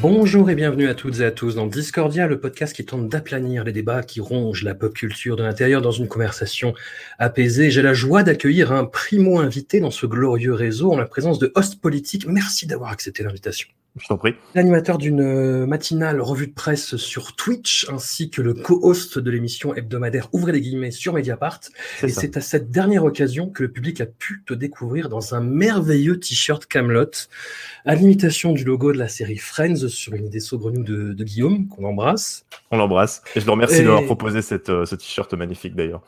Bonjour et bienvenue à toutes et à tous dans Discordia, le podcast qui tente d'aplanir les débats qui rongent la pop culture de l'intérieur dans une conversation apaisée. J'ai la joie d'accueillir un primo invité dans ce glorieux réseau en la présence de host politique. Merci d'avoir accepté l'invitation. Je t'en prie. L'animateur d'une matinale revue de presse sur Twitch, ainsi que le co-host de l'émission hebdomadaire Ouvrez les guillemets sur Mediapart. Et c'est à cette dernière occasion que le public a pu te découvrir dans un merveilleux t-shirt Camelot, à l'imitation du logo de la série Friends sur une idée saugrenue de, de Guillaume, qu'on embrasse. On l'embrasse. Et je le remercie et... de leur proposer cette, euh, ce t-shirt magnifique d'ailleurs.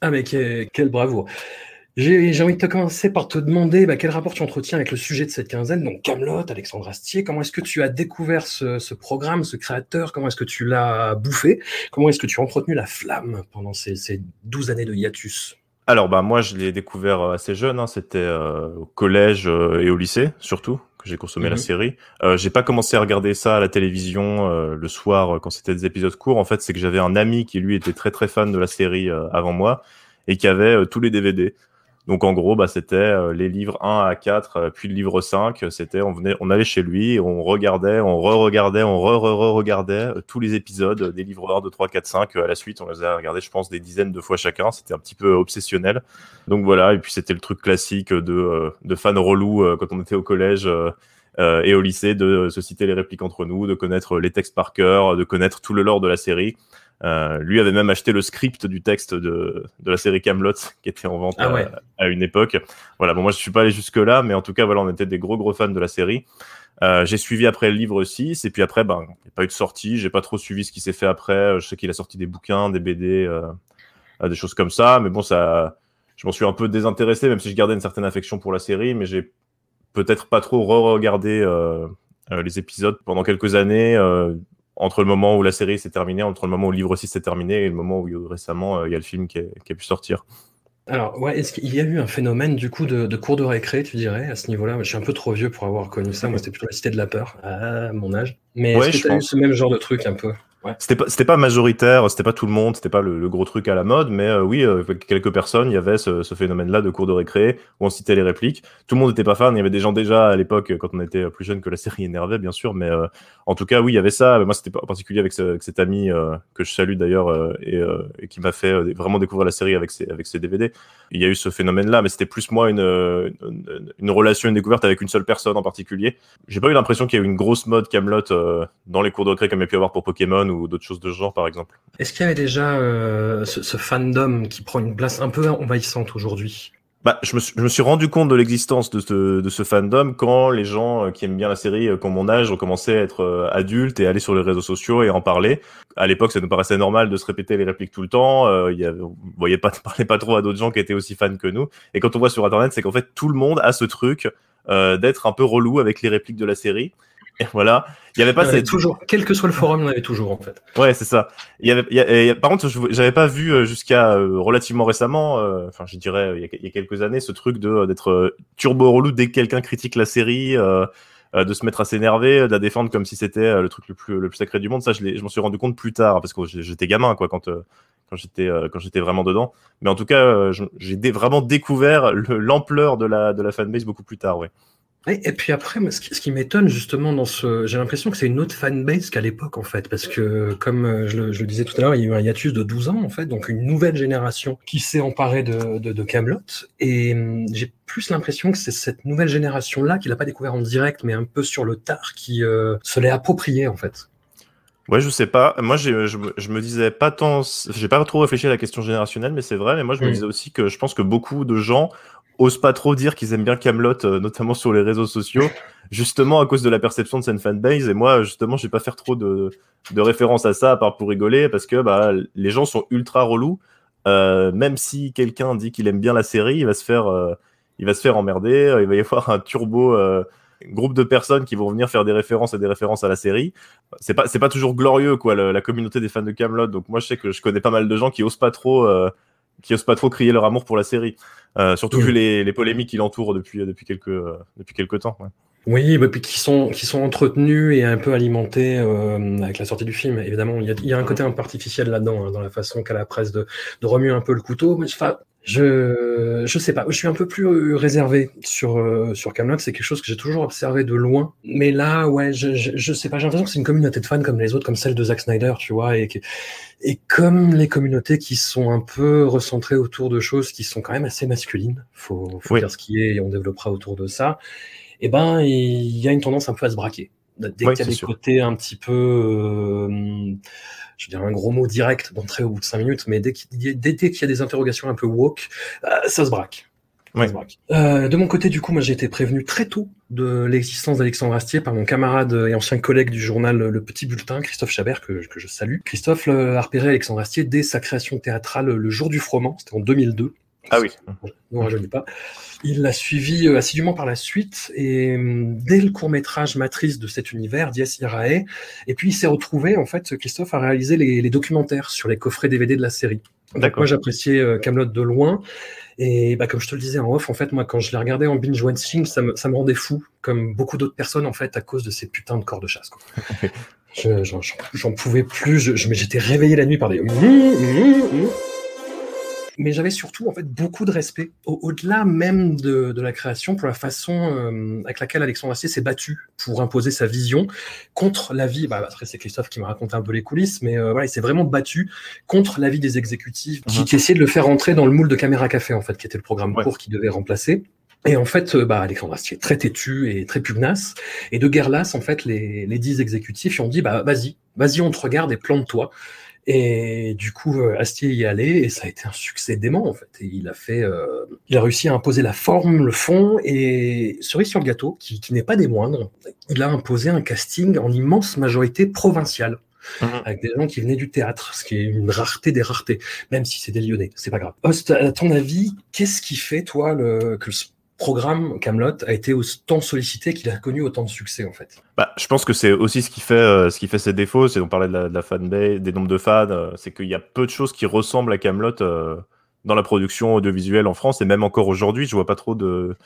Ah mais quel, quel bravoure. J'ai envie de te commencer par te demander bah, quel rapport tu entretiens avec le sujet de cette quinzaine, donc Camelot, Alexandre Astier. Comment est-ce que tu as découvert ce, ce programme, ce créateur? Comment est-ce que tu l'as bouffé? Comment est-ce que tu as entretenu la flamme pendant ces, ces 12 années de hiatus? Alors, bah, moi, je l'ai découvert assez jeune. Hein. C'était euh, au collège euh, et au lycée, surtout, que j'ai consommé mmh. la série. Euh, j'ai pas commencé à regarder ça à la télévision euh, le soir quand c'était des épisodes courts. En fait, c'est que j'avais un ami qui, lui, était très, très fan de la série avant moi et qui avait tous les DVD. Donc en gros, bah, c'était euh, les livres 1 à 4, euh, puis le livre 5. C'était, on venait, on allait chez lui, on regardait, on re-regardait, on re-re-regardait euh, tous les épisodes des livres 1, 2, 3, 4, 5. À la suite, on les a regardés, je pense, des dizaines de fois chacun. C'était un petit peu obsessionnel. Donc voilà, et puis c'était le truc classique de, de fans relous quand on était au collège. Euh, et au lycée de se citer les répliques entre nous, de connaître les textes par cœur, de connaître tout le lore de la série. Euh, lui avait même acheté le script du texte de, de la série Camelot qui était en vente ah ouais. à, à, une époque. Voilà, bon moi je suis pas allé jusque là, mais en tout cas voilà, on était des gros gros fans de la série. Euh, j'ai suivi après le livre 6 et puis après ben il n'y a pas eu de sortie, j'ai pas trop suivi ce qui s'est fait après. Je sais qu'il a sorti des bouquins, des BD, euh, des choses comme ça, mais bon ça, je m'en suis un peu désintéressé même si je gardais une certaine affection pour la série, mais j'ai peut-être pas trop re-regardé euh, les épisodes pendant quelques années entre le moment où la série s'est terminée, entre le moment où le livre 6 s'est terminé et le moment où récemment euh, il y a le film qui, est, qui a pu sortir. Alors, ouais, est-ce qu'il y a eu un phénomène du coup de, de cours de récré, tu dirais, à ce niveau-là? Je suis un peu trop vieux pour avoir connu ça. Moi, c'était plutôt la cité de la peur à mon âge. Mais ouais, est-ce que tu as eu ce même genre de truc un peu? C'était pas, c'était pas majoritaire, c'était pas tout le monde, c'était pas le, gros truc à la mode, mais euh, oui, euh, quelques personnes, il y avait ce, ce phénomène-là de cours de récré où on citait les répliques. Tout le monde n'était pas fan, il y avait des gens déjà à l'époque, quand on était plus jeune, que la série énervait, bien sûr, mais euh, en tout cas, oui, il y avait ça. Moi, c'était en particulier avec, ce, avec cet ami que je salue d'ailleurs et, qui m'a fait vraiment découvrir la série avec ses, avec ses DVD. Il y a eu ce phénomène-là, mais c'était plus moi une, une, une, relation, une découverte avec une seule personne en particulier. J'ai pas eu l'impression qu'il y a eu une grosse mode Camelot dans les cours de récré comme il y a pu avoir pour Pokémon ou d'autres choses de ce genre par exemple. Est-ce qu'il y avait déjà euh, ce, ce, fandom qui prend une place un peu envahissante aujourd'hui? Bah, je, me suis, je me suis rendu compte de l'existence de ce, de ce fandom quand les gens qui aiment bien la série, comme mon âge, ont commencé à être adultes et aller sur les réseaux sociaux et en parler. À l'époque, ça nous paraissait normal de se répéter les répliques tout le temps. Euh, y avait, on voyait pas, parlait pas trop à d'autres gens qui étaient aussi fans que nous. Et quand on voit sur Internet, c'est qu'en fait, tout le monde a ce truc euh, d'être un peu relou avec les répliques de la série. Voilà. Il y avait pas il y avait toujours, quel que soit le forum, il y en avait toujours en fait. Ouais, c'est ça. Il y avait, il y a, par contre, j'avais pas vu jusqu'à euh, relativement récemment, euh, enfin, je dirais, il y, a, il y, a, quelques années, ce truc de d'être euh, turbo relou dès que quelqu'un critique la série, euh, de se mettre à s'énerver, de la défendre comme si c'était le truc le plus le plus sacré du monde. Ça, je, je m'en suis rendu compte plus tard parce que j'étais gamin, quoi, quand quand j'étais quand j'étais vraiment dedans. Mais en tout cas, j'ai dé vraiment découvert l'ampleur de la de la fanbase beaucoup plus tard, ouais. Et, puis après, ce qui, m'étonne justement dans ce, j'ai l'impression que c'est une autre fanbase qu'à l'époque en fait, parce que comme je le, je le, disais tout à l'heure, il y a eu un hiatus de 12 ans en fait, donc une nouvelle génération qui s'est emparée de, de, Camelot, et hum, j'ai plus l'impression que c'est cette nouvelle génération là qui l'a pas découvert en direct, mais un peu sur le tard, qui euh, se l'est approprié en fait. Ouais, je sais pas. Moi, je, je, me disais pas tant. J'ai pas trop réfléchi à la question générationnelle, mais c'est vrai. Mais moi, je me disais aussi que je pense que beaucoup de gens osent pas trop dire qu'ils aiment bien Camelot, euh, notamment sur les réseaux sociaux, justement à cause de la perception de cette fanbase. Et moi, justement, je vais pas faire trop de, références à ça, à part pour rigoler, parce que bah, les gens sont ultra relous. Euh, même si quelqu'un dit qu'il aime bien la série, il va se faire, euh, il va se faire emmerder. Il va y avoir un turbo groupe de personnes qui vont venir faire des références et des références à la série. C'est pas, c'est pas toujours glorieux, quoi, la communauté des fans de Camelot. Donc moi, je sais que je connais pas mal de gens qui osent pas trop qui osent pas trop crier leur amour pour la série. Euh, surtout vu les, les, polémiques qui l'entourent depuis, depuis, quelques, depuis quelques temps. Ouais. Oui, bah, puis qui sont, qui sont entretenus et un peu alimentés euh, avec la sortie du film. Évidemment, il y a, il y a un côté un peu artificiel là-dedans, hein, dans la façon qu'a la presse de, de remuer un peu le couteau. Mais enfin, je je sais pas, je suis un peu plus euh, réservé sur euh, sur Camelot. C'est quelque chose que j'ai toujours observé de loin. Mais là, ouais, je je, je sais pas. J'ai l'impression que c'est une communauté de fans comme les autres, comme celle de Zack Snyder, tu vois, et et comme les communautés qui sont un peu recentrées autour de choses qui sont quand même assez masculines. Faut faut dire ce qui est et on développera autour de ça. Et eh ben, il y a une tendance un peu à se braquer. Dès qu'il y a des côtés un petit peu euh, je dirais un gros mot direct d'entrée au bout de cinq minutes, mais dès qu'il y, a des interrogations un peu woke, euh, ça se braque. Euh, de mon côté, du coup, moi j'ai été prévenu très tôt de l'existence d'Alexandre Astier par mon camarade et ancien collègue du journal Le Petit Bulletin, Christophe Chabert, que, je salue. Christophe a repéré Alexandre Astier dès sa création théâtrale Le Jour du Froment, c'était en 2002. Ah oui. Non, je pas. Il l'a suivi euh, assidûment par la suite et hum, dès le court métrage matrice de cet univers, Dies Irae, et puis il s'est retrouvé en fait, Christophe a réalisé les, documentaires sur les coffrets DVD de la série. Donc moi j'appréciais euh, Camelot de loin et bah, comme je te le disais en off, en fait moi quand je l'ai regardé en binge watching, ça me, ça me rendait fou, comme beaucoup d'autres personnes en fait à cause de ces putains de corps de chasse. J'en pouvais plus, j'étais réveillé la nuit par des mais j'avais surtout en fait beaucoup de respect au-delà même de, de, la création pour la façon euh, avec laquelle Alexandre Astier s'est battu pour imposer sa vision contre la vie. Bah, après c'est Christophe qui m'a raconté un peu les coulisses, mais euh, voilà, il s'est vraiment battu contre l'avis des exécutifs qui, uh-huh. qui, essayaient de le faire rentrer dans le moule de Caméra Café en fait, qui était le programme court qui devait remplacer. Et en fait, euh, bah, Alexandre Astier très têtu et très pugnace. Et de guerre lasse, en fait, les, les dix exécutifs ont dit, bah, vas-y, vas-y, on te regarde et plante-toi. Et du coup, euh, Astier y est allé et ça a été un succès dément en fait. Et il a fait, euh, il a réussi à imposer la forme, le fond et cerise sur le gâteau, qui, qui n'est pas des moindres, il a imposé un casting en immense majorité provinciale. Mhm. avec des gens qui venaient du théâtre, ce qui est une rareté des raretés, même si c'est des Lyonnais, c'est pas grave. Host, à ton avis, qu'est-ce qui fait, toi, le, que le programme Camelot a été autant sollicité qu'il a connu autant de succès en fait. Bah, je pense que c'est aussi ce qui fait euh, ce qui fait ses défauts, c'est on parlait de la, fanbase, des nombres de fans, euh, c'est qu'il y a peu de choses qui ressemblent à Camelot euh, dans la production audiovisuelle en France et même encore aujourd'hui, je vois pas trop de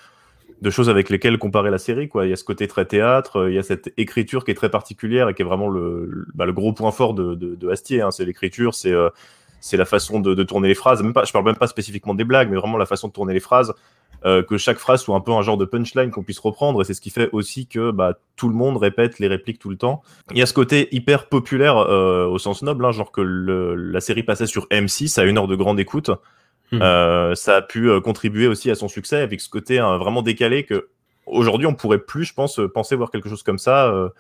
de choses avec lesquelles comparer la série quoi. Il y a ce côté très théâtre, il y a cette écriture qui est très particulière et qui est vraiment le bah, le gros point fort de de, de Astier. Hein. C'est l'écriture, c'est c'est la façon de, de, tourner les phrases. Même pas, je parle même pas spécifiquement des blagues, mais vraiment la façon de tourner les phrases. Euh, que chaque phrase soit un peu un genre de punchline qu'on puisse reprendre, et c'est ce qui fait aussi que bah, tout le monde répète les répliques tout le temps. Il y a ce côté hyper populaire euh, au sens noble, hein, genre que le, la série passait sur M6 à une heure de grande écoute. Hmm. Euh, ça a pu contribuer aussi à son succès avec ce côté hein, vraiment décalé que aujourd'hui on pourrait plus, je pense, penser voir quelque chose comme ça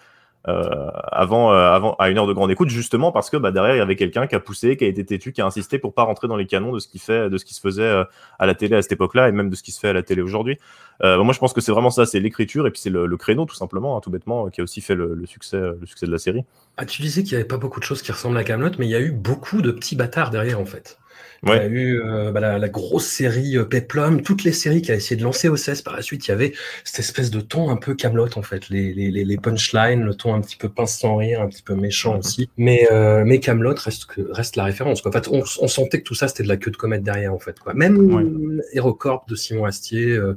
euh, avant, euh, avant, à une heure de grande écoute, justement parce que bah, derrière il y avait quelqu'un qui a poussé, qui a été têtu, qui a insisté pour pas rentrer dans les canons de ce qui fait, de ce qui se faisait euh, à la télé à cette époque-là et même de ce qui se fait à la télé aujourd'hui. Moi, je pense que c'est vraiment ça, c'est l'écriture et puis c'est le, créneau tout simplement, hein, tout bêtement, qui a aussi fait le, succès, le succès de la série. Ah, tu disais qu'il n'y avait pas beaucoup de choses qui ressemblent à Camelot, mais il y a eu beaucoup de petits bâtards derrière en fait. Il y a eu euh, bah, la, la, grosse série euh, Peplum, toutes les séries qui a essayé de lancer OCS par la suite, il y avait cette espèce de ton un peu Camelot en fait, les, les, les punchlines, le ton un petit peu pince sans rire, un petit peu méchant aussi. Mais euh, mais Camelot reste la référence. Quoi. En fait, on, on sentait que tout ça c'était de la queue de comète derrière en fait. Quoi. Même ouais. HeroCorp de Simon Astier, euh,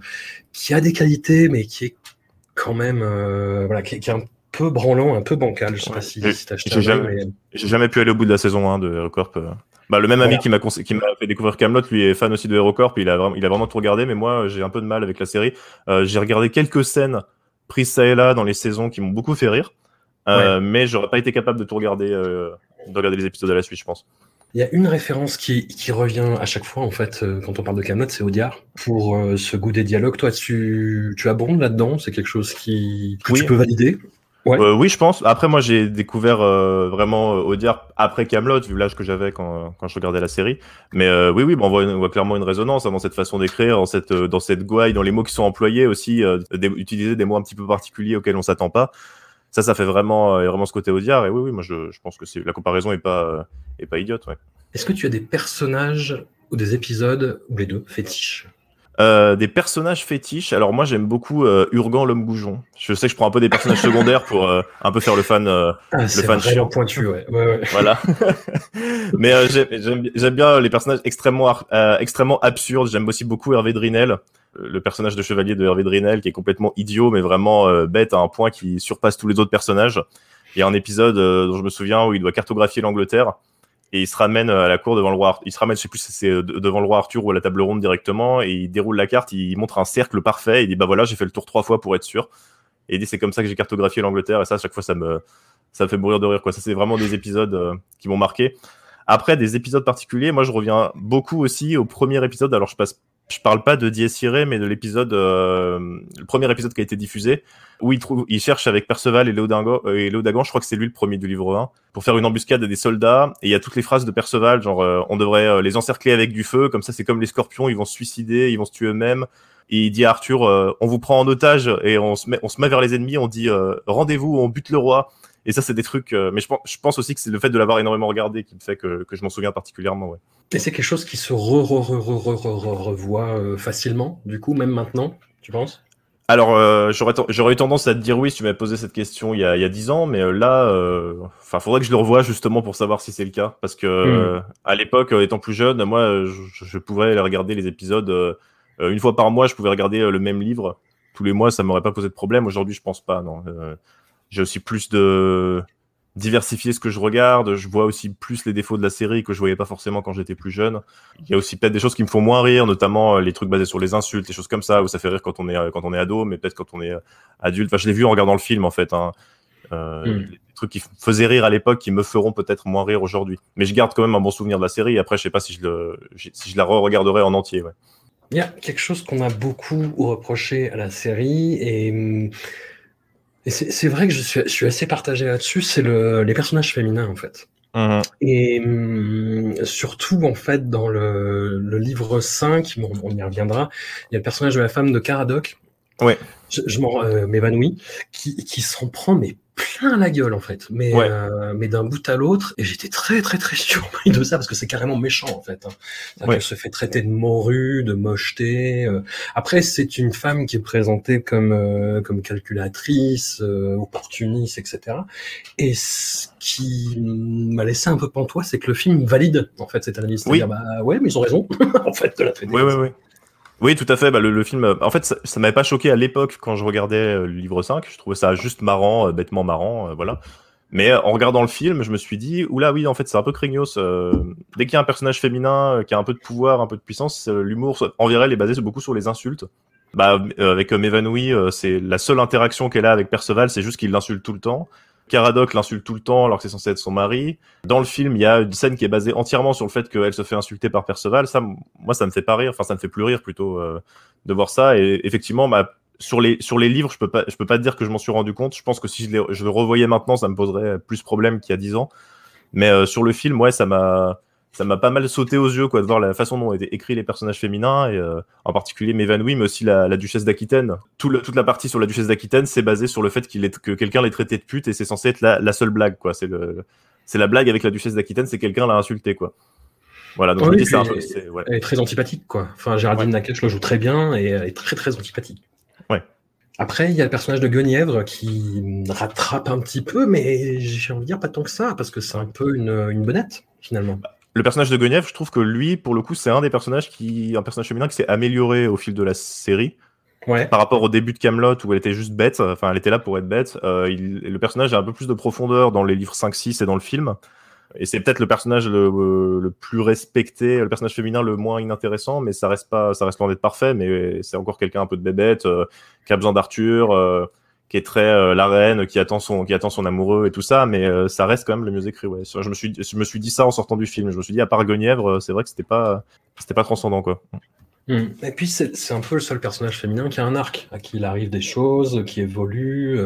qui a des qualités, mais qui est quand même voilà, qui, qui est un peu branlant, un peu bancal. Je sais pas si, si t'as acheté. J'ai jamais, mais... jamais, pu aller au bout de la saison 1 de HeroCorp. Euh. Bah, le même ami qui m'a qui m'a fait découvrir Camelot, lui est fan aussi de HeroCorp, il a vraiment, il a vraiment tout regardé, mais moi j'ai un peu de mal avec la série. Euh, j'ai regardé quelques scènes prises ça et là dans les saisons qui m'ont beaucoup fait rire, euh, ouais. mais j'aurais pas été capable de tout regarder, euh, de regarder les épisodes à la suite, je pense. Il y a une référence qui, qui revient à chaque fois en fait euh, quand on parle de Camelot, c'est Audiard. Pour euh, ce goût des dialogues, toi tu, tu abondes là-dedans, c'est quelque chose qui que oui. tu peux valider? Euh, oui, je pense. Après, moi, j'ai découvert euh, vraiment euh, Audiard après Camelot, vu l'âge que j'avais quand, quand je regardais la série. Mais euh, oui, oui, bon, on, voit, on voit clairement une résonance hein, dans cette façon d'écrire, dans cette, dans cette gouaille, dans les mots qui sont employés aussi, utiliser des mots un petit peu particuliers auxquels on s'attend pas. Ça, ça fait vraiment, vraiment ce côté Audiard. Et oui, oui, moi, je, je pense que c'est la comparaison est pas, est pas idiote. Ouais. Est-ce que tu as des personnages ou des épisodes, ou les deux, fétiches? Euh, des personnages fétiches. Alors moi j'aime beaucoup euh, Urgan l'homme goujon. Je sais que je prends un peu des personnages secondaires pour euh, un peu faire le fan. Euh, ah, le fan pointu, ouais. ouais, ouais. Voilà. Mais j'aime bien les personnages extrêmement extrêmement absurdes. J'aime aussi beaucoup Hervé Drinel, le personnage de chevalier de Hervé Drinel qui est complètement idiot mais vraiment bête à un point qui surpasse tous les autres personnages. Il y a un épisode dont je me souviens où il doit cartographier l'Angleterre et il se ramène euh, à la cour devant le roi. Il se ramène, je sais plus c'est euh, devant le roi Arthur ou à la table ronde directement, et il déroule la carte. Il montre un cercle parfait. Et il dit bah voilà, j'ai fait le tour trois fois pour être sûr. Et il dit c'est comme ça que j'ai cartographié l'Angleterre. Et ça, à chaque fois, ça me ça me fait mourir de rire. Quoi. Ça, c'est vraiment des épisodes euh, qui m'ont marqué. Après, des épisodes particuliers, moi, je reviens beaucoup aussi au premier épisode. Alors, je passe je parle pas de Irae, mais de l'épisode, euh, le premier épisode qui a été diffusé, où il, trouve, il cherche avec Perceval et Léodagan, euh, et Léodagan, je crois que c'est lui le premier du livre 1, pour faire une embuscade à des soldats. Et il y a toutes les phrases de Perceval, genre euh, on devrait euh, les encercler avec du feu, comme ça c'est comme les scorpions, ils vont se suicider, ils vont se tuer eux-mêmes. Et il dit à Arthur, on vous prend en otage et on se met, on se met vers les ennemis, on dit rendez-vous, on bute le roi. Et ça, c'est des trucs. mais je pense, je pense aussi que c'est le fait de l'avoir énormément regardé qui me fait que, que je m'en souviens particulièrement. Ouais. Et c'est quelque chose qui se re, re, re, revoit facilement, du coup, même maintenant, tu penses? Alors, euh, j'aurais eu tendance à te dire oui si tu m'avais posé cette question il y a, il y a 10 ans, mais là, enfin, euh, faudrait que je le revoie justement pour savoir si c'est le cas, parce que hmm. à l'époque, étant plus jeune, moi, je, je, pouvais regarder les épisodes une fois par mois, je pouvais regarder le même livre tous les mois, ça m'aurait pas posé de problème. Aujourd'hui, je pense pas. Non, j'ai aussi plus de diversifier ce que je regarde. Je vois aussi plus les défauts de la série que je voyais pas forcément quand j'étais plus jeune. Il y a aussi peut-être des choses qui me font moins rire, notamment euh, les trucs basés sur les insultes, les choses comme ça, où ça fait rire quand on est euh, quand on est ado, mais peut-être quand on est euh, adulte. Enfin, je l'ai vu en regardant le film en fait. Hein. Euh, mm. Les trucs qui faisaient rire à l'époque, qui me feront peut-être moins rire aujourd'hui. Mais je garde quand même un bon souvenir de la série. après, je sais pas si je le si je la re-regarderai en entier. Ouais. Il y a quelque chose qu'on a beaucoup reproché à la série et hum, et c'est vrai que je suis, je suis assez partagé là-dessus, c'est le, les personnages féminins en fait. Mmh. Et hum, surtout en fait dans le, le livre 5, bon, on y reviendra, il y a le personnage de la femme de Caradoc. Ouais. Je, je m'en euh, m'évanouis, qui, qui s'en prend mais plein la gueule en fait, mais euh, mais d'un bout à l'autre, et j'étais très très très surpris de ça parce que c'est carrément méchant en fait. Hein. Elle se fait traiter de morue, de mocheté. Euh. Après, c'est une femme qui est présentée comme euh, comme calculatrice, opportuniste, etc. Et ce qui m'a laissé un peu pantois, c'est que le film valide en fait cette analyse. Oui. Bah ouais, mais ils ont raison en fait de la traiter. Oui, oui, oui. Oui, tout à fait. Bah, le, film, en fait, ça, ça m'avait pas choqué à l'époque quand je regardais euh, le livre 5. Je trouvais ça juste marrant, euh, bêtement marrant, euh, voilà. Mais en regardant le film, je me suis dit, oula, oui, en fait, c'est un peu craignos. dès qu'il y a un personnage féminin qui a un peu de pouvoir, un peu de puissance, l'humour envers elle est basé beaucoup sur les insultes. Bah, avec Mévanoui, c'est la seule interaction qu'elle a avec Perceval, c'est juste qu'il l'insulte tout le temps. Caradoc l'insulte tout le temps alors que c'est censé être son mari. Dans le film, il y a une scène qui est basée entièrement sur le fait qu'elle se fait insulter par Perceval. Ça, moi, ça me fait pas rire. Enfin, ça me fait plus rire plutôt euh, de voir ça. Et effectivement, bah, sur les livres, je peux pas je peux pas dire que je m'en suis rendu compte. Je pense que si je, je le revoyais maintenant, ça me poserait plus problème qu'il y a dix ans. Mais euh, sur le film, ouais, ça m'a ça m'a pas mal sauté aux yeux quoi de voir la façon dont étaient écrits les personnages féminins et euh, en particulier Mévanoui mais aussi la, la duchesse d'Aquitaine Tout toute la partie sur la duchesse d'Aquitaine c'est basé sur le fait qu'il est que quelqu'un l'ait traité de pute et c'est censé être la, la seule blague quoi c'est le c'est la blague avec la duchesse d'Aquitaine c'est quelqu'un l'a insulté quoi voilà donc oui, ça ouais. elle est très antipathique quoi enfin Géraldine ouais. le joue très bien et elle est très très antipathique ouais après, il y a le personnage de Guenièvre qui rattrape un petit peu, mais j'ai envie de dire pas tant que ça, parce que c'est un peu une, une bonnette, finalement. Bah, le personnage de Guenièvre, je trouve que lui, pour le coup, c'est un des personnages qui, un personnage féminin qui s'est amélioré au fil de la série. Ouais. Par rapport au début de Camelot où elle était juste bête, enfin elle était là pour être bête, euh, il, le personnage a un peu plus de profondeur dans les livres 5-6 et dans le film. Et c'est peut-être le personnage le, euh, le, plus respecté, le personnage féminin le moins inintéressant, mais ça reste pas, ça reste loin d'être parfait, mais c'est encore quelqu'un un peu de bébête, euh, qui a besoin d'Arthur, euh, qui est très euh, la reine, qui attend son qui attend son amoureux et tout ça, mais euh, ça reste quand même le mieux écrit. Ouais. Je me suis je me suis dit ça en sortant du film. Je me suis dit à part Guenièvre, euh, c'est vrai que c'était pas c'était pas transcendant quoi. Mmh. Et puis c'est un peu le seul personnage féminin qui a un arc, à qui il arrive des choses, qui évolue.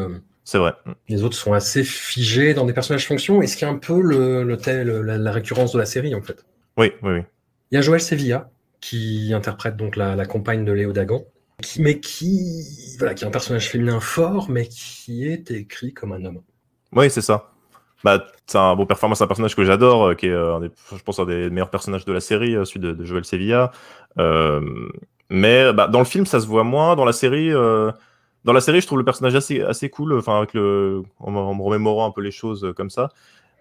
C'est vrai. Les autres sont assez figés dans des personnages fonctions, et ce qui est un peu le, le tel, la, la, récurrence de la série, en fait? Oui, oui, oui. Il y a Joël Sevilla, qui interprète donc la, la compagne de Léo Dagan, mais qui, voilà, qui est un personnage féminin fort, mais qui est écrit comme un homme. Oui, c'est ça. Bah, c'est un bon performance, un personnage que j'adore, euh, qui est, euh, un des, je pense, un des meilleurs personnages de la série, euh, celui de, de Joël Sevilla. Mais bah, dans le film, ça se voit moins. Dans la série, dans la série, je trouve le personnage assez, assez cool. Avec le, en, en me remémorant un peu les choses comme ça.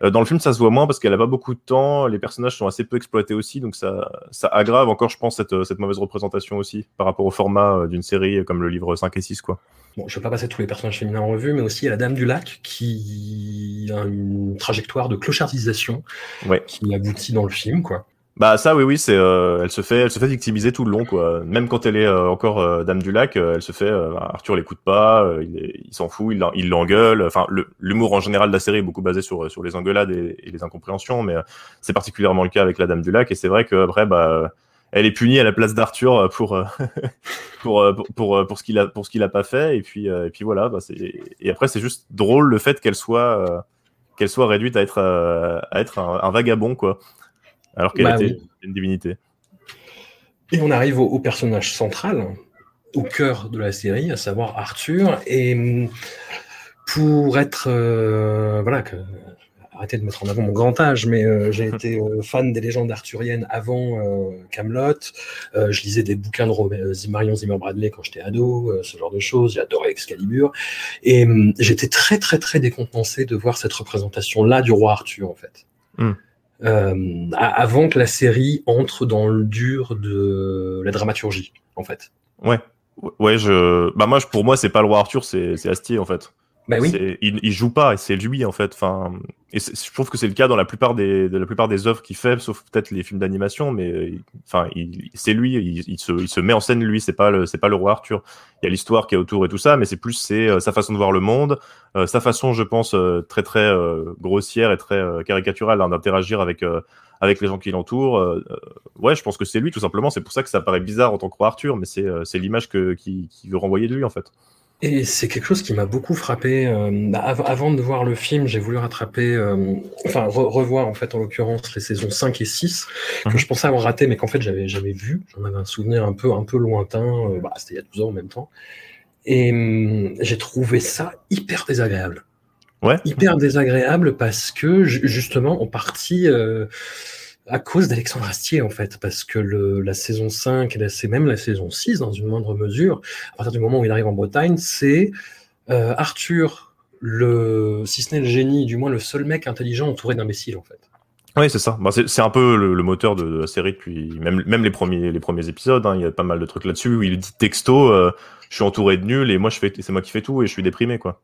Euh, dans le film, ça se voit moins parce qu'elle a pas beaucoup de temps. Les personnages sont assez peu exploités aussi, donc ça, ça aggrave encore, je pense, cette, cette mauvaise représentation aussi par rapport au format d'une série comme le livre 5 et 6, quoi. Bon, je ne vais pas passer tous les personnages féminins en revue, mais aussi la Dame du Lac qui a une trajectoire de clochardisation ouais. qui aboutit dans le film, quoi. Bah ça oui oui c'est euh, elle se fait elle se fait victimiser tout le long quoi même quand elle est euh, encore euh, dame du lac elle se fait Arthur l'écoute pas il s'en fout il l'engueule enfin l'humour en général de la série est beaucoup basé sur sur les engueulades et, et les incompréhensions mais c'est particulièrement le cas avec la dame du lac et c'est vrai que après bah elle est punie à la place d'Arthur pour, pour, pour, pour, pour, ce qu'il a, pour ce qu'il a pas fait. Et puis, et puis voilà. Bah et après, c'est juste drôle le fait qu'elle soit, qu'elle soit réduite à être, à être un, un vagabond, quoi. Alors qu'elle Bah était oui. une divinité. Et on arrive au, au personnage central, au cœur de la série, à savoir Arthur. Et hum, pour être, euh, voilà, que, arrêtez de mettre en avant mon grand âge, mais euh, j'ai été euh, fan des légendes arthuriennes avant Camelot. je lisais des bouquins de Robert- Marion Zimmer Bradley quand j'étais ado, ce genre de choses. J'adorais Excalibur. Et hum, j'étais très, très, très décontenancé de voir cette représentation-là du roi Arthur, en fait. Hmm. Euh, avant que la série entre dans le dur de la dramaturgie, en fait. Ouais. Ouais, je. Bah moi, je- pour moi, c'est pas le roi Arthur, c'est Astier en fait. Bah oui. Il, il joue pas, et c'est lui en fait. Enfin, et je trouve que c'est le cas dans la plupart des, de la plupart des œuvres qu'il fait, sauf peut-être les films d'animation, mais euh, enfin, c'est lui. Il, se, il se met en scène lui. C'est pas le, c'est pas le roi Arthur. Il y a l'histoire qui est autour et tout ça, mais c'est plus c'est euh, sa façon de voir le monde, euh, sa façon, je pense, euh, très très euh, grossière et très euh, caricaturale hein, d'interagir avec avec les gens qui l'entourent. Ouais, je pense que c'est lui tout simplement. C'est pour ça que ça paraît bizarre en tant que roi Arthur, mais c'est c'est l'image que qui, qui veut renvoyer de lui en fait. Et c'est quelque chose qui m'a beaucoup frappé. euh, av- avant de voir le film, j'ai voulu rattraper, euh, enfin re- revoir en fait en l'occurrence les saisons 5 et 6 que Mhm. je pensais avoir raté, mais qu'en fait j'avais jamais vu. J'en avais un souvenir un peu un peu lointain. euh, bah, C'était il y a 12 ans en même temps. Et hum, j'ai trouvé ça hyper désagréable. Ouais. Hyper désagréable parce que ju- justement en partie à cause d'Alexandre Astier en fait, parce que le, la saison 5 et la- même la saison 6 dans une moindre mesure, à partir du moment où il arrive en Bretagne, c'est euh, Arthur, le, si ce n'est le génie, du moins le seul mec intelligent entouré d'imbéciles en fait. Oui, c'est ça. Bah, c'est un peu le, le moteur de, de la série depuis même même les premiers les premiers épisodes. hein. Il y a pas mal de trucs là-dessus où il dit texto, euh, je suis entouré de nuls et moi je fais c'est moi qui fais tout et je suis déprimé quoi.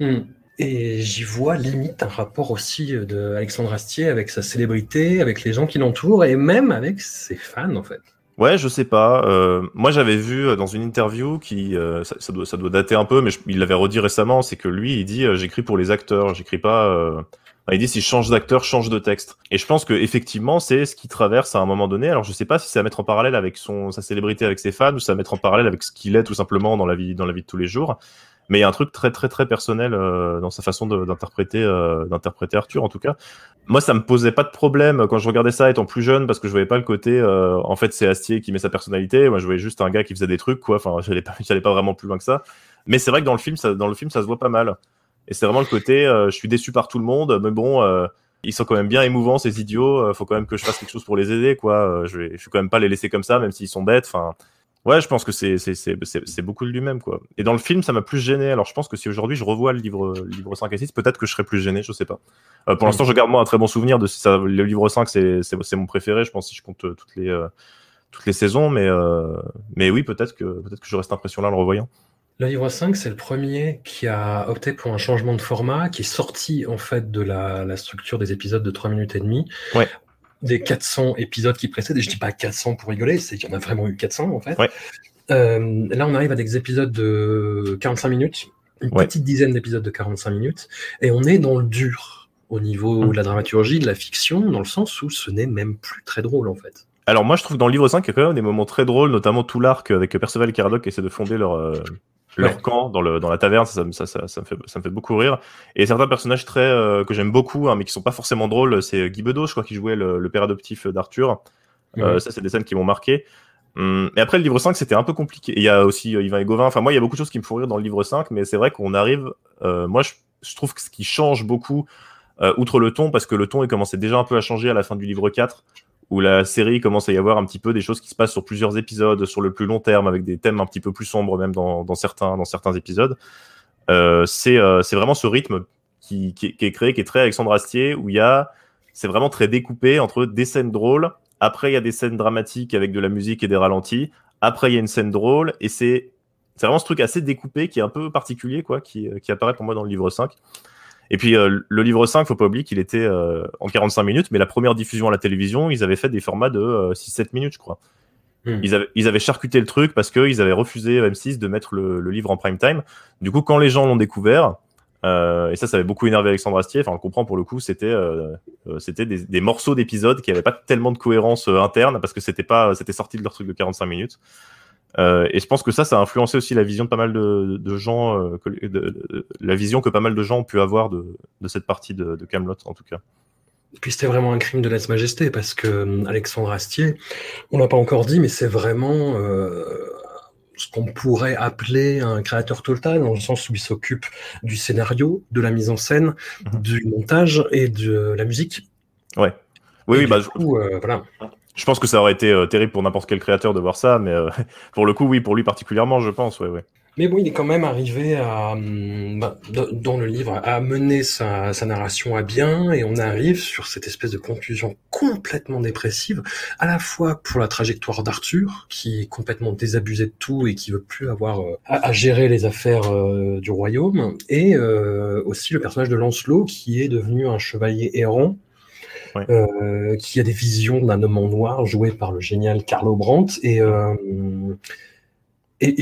Hmm. Et j'y vois limite un rapport aussi de Alexandre Astier avec sa célébrité, avec les gens qui l'entourent et même avec ses fans en fait. Ouais, je sais pas. Euh, moi, j'avais vu euh, dans une interview qui, euh, ça, ça doit, ça doit dater un peu, mais il l'avait redit récemment, c'est que lui, il dit, euh, j'écris pour les acteurs, j'écris pas. euh, enfin, il dit, si je change d'acteur, change de texte. Et je pense que effectivement, c'est ce qui traverse à un moment donné. Alors, je sais pas si c'est à mettre en parallèle avec son sa célébrité avec ses fans ou c'est à mettre en parallèle avec ce qu'il est tout simplement dans la vie dans la vie de tous les jours. Mais il y a un truc très très très personnel euh, dans sa façon d'interpréter euh, d'interpréter Arthur en tout cas. Moi, ça me posait pas de problème quand je regardais ça étant plus jeune parce que je voyais pas le côté. euh, en fait, c'est Astier qui met sa personnalité. Moi, je voyais juste un gars qui faisait des trucs, quoi. Enfin, j'allais pas, j'allais pas vraiment plus loin que ça. Mais c'est vrai que dans le film, ça, dans le film, ça se voit pas mal. Et c'est vraiment le côté. euh, je suis déçu par tout le monde, mais bon. euh, ils sont quand même bien émouvants, ces idiots. euh, faut quand même que je fasse quelque chose pour les aider, quoi. Euh, je vais, je vais quand même pas les laisser comme ça, même s'ils sont bêtes. Enfin, ouais, je pense que c'est, beaucoup de lui-même, quoi. Et dans le film, ça m'a plus gêné. Alors, je pense que si aujourd'hui je revois le livre, le livre 5 et 6, peut-être que je serais plus gêné, je sais pas. Euh, pour l'instant, je garde moi un très bon souvenir de ça. Le livre 5, c'est, mon préféré, je pense, si je compte euh, toutes les, euh, toutes les saisons. Mais, mais oui, peut-être que, peut-être que j'aurai cette impression-là en le revoyant. Le livre 5, c'est le premier qui a opté pour un changement de format, qui est sorti en fait de la, la structure des épisodes de 3 minutes et demie. Ouais. Des 400 épisodes qui précèdent, et je dis pas 400 pour rigoler, c'est qu'il y en a vraiment eu 400 en fait. Ouais. Euh, là, on arrive à des épisodes de 45 minutes, une Ouais. petite dizaine d'épisodes de 45 minutes, et on est dans le dur au niveau Mm. de la dramaturgie, de la fiction, dans le sens où ce n'est même plus très drôle en fait. Alors moi je trouve que dans le livre 5 il y a quand même des moments très drôles, notamment tout l'arc avec Perceval et Caradoc qui essaient de fonder leur euh, leur camp dans, le, dans la taverne, ça, ça, ça, ça, me fait, ça me fait beaucoup rire. Et certains personnages très euh, que j'aime beaucoup, hein, mais qui sont pas forcément drôles, c'est Guy Bedos, je crois, qui jouait le, le père adoptif d'Arthur. Euh, ça, c'est des scènes qui m'ont marqué. Hum, et après, le livre 5, c'était un peu compliqué. Il y a aussi euh, Yvain et Gauvin. Enfin, moi, il y a beaucoup de choses qui me font rire dans le livre 5, mais c'est vrai qu'on arrive. Euh, moi, je, je, trouve que ce qui change beaucoup, euh, outre le ton, parce que le ton, il commençait déjà un peu à changer à la fin du livre 4, où la série commence à y avoir un petit peu des choses qui se passent sur plusieurs épisodes, sur le plus long terme, avec des thèmes un petit peu plus sombres, même dans, certains, épisodes. Euh, c'est euh, vraiment ce rythme qui, est créé, qui est très Alexandre Astier, où il y a. C'est vraiment très découpé entre des scènes drôles après, il y a des scènes dramatiques avec de la musique et des ralentis. Après, il y a une scène drôle. Et c'est vraiment ce truc assez découpé qui est un peu particulier, quoi, qui, qui apparaît pour moi dans le livre 5. Et puis, euh, le livre 5, faut pas oublier qu'il était euh, en 45 minutes, mais la première diffusion à la télévision, ils avaient fait des formats de euh, 6-7 minutes, je crois. Mmh. Ils, avaient, ils avaient charcuté le truc parce qu'ils avaient refusé M6 de mettre le, le, livre en prime time. Du coup, quand les gens l'ont découvert, euh, et ça, ça avait beaucoup énervé Alexandre Astier. Enfin, on le comprend pour le coup, c'était c'était des, des, morceaux d'épisodes qui n'avaient pas tellement de cohérence interne parce que c'était sorti de leur truc de 45 minutes. Euh, et je pense que ça, ça a influencé aussi la vision de pas mal de, de gens, que, de, de, la vision que pas mal de gens ont pu avoir de, de cette partie de, de Camelot, en tout cas. Et puis c'était vraiment un crime de lèse-majesté parce que Alexandre Astier, on l'a pas encore dit, mais c'est vraiment ce qu'on pourrait appeler un créateur total, dans le sens où il s'occupe du scénario, de la mise en scène, mmh. du montage et de la musique. Ouais. Oui, oui, bah, coup, je... Euh, voilà. Je pense que ça aurait été euh, terrible pour n'importe quel créateur de voir ça, mais euh, pour le coup, oui, pour lui particulièrement, je pense, ouais, ouais. Mais bon, il est quand même arrivé à, bah, dans le livre, à mener sa, sa, narration à bien, et on arrive sur cette espèce de conclusion complètement dépressive, à la fois pour la trajectoire d'Arthur, qui est complètement désabusé de tout et qui veut plus avoir euh, à, à, gérer les affaires euh, du royaume, et euh, aussi le personnage de Lancelot, qui est devenu un chevalier errant, Euh, qui a des visions d'un homme en noir joué par le génial Carlo Brandt et euh, et,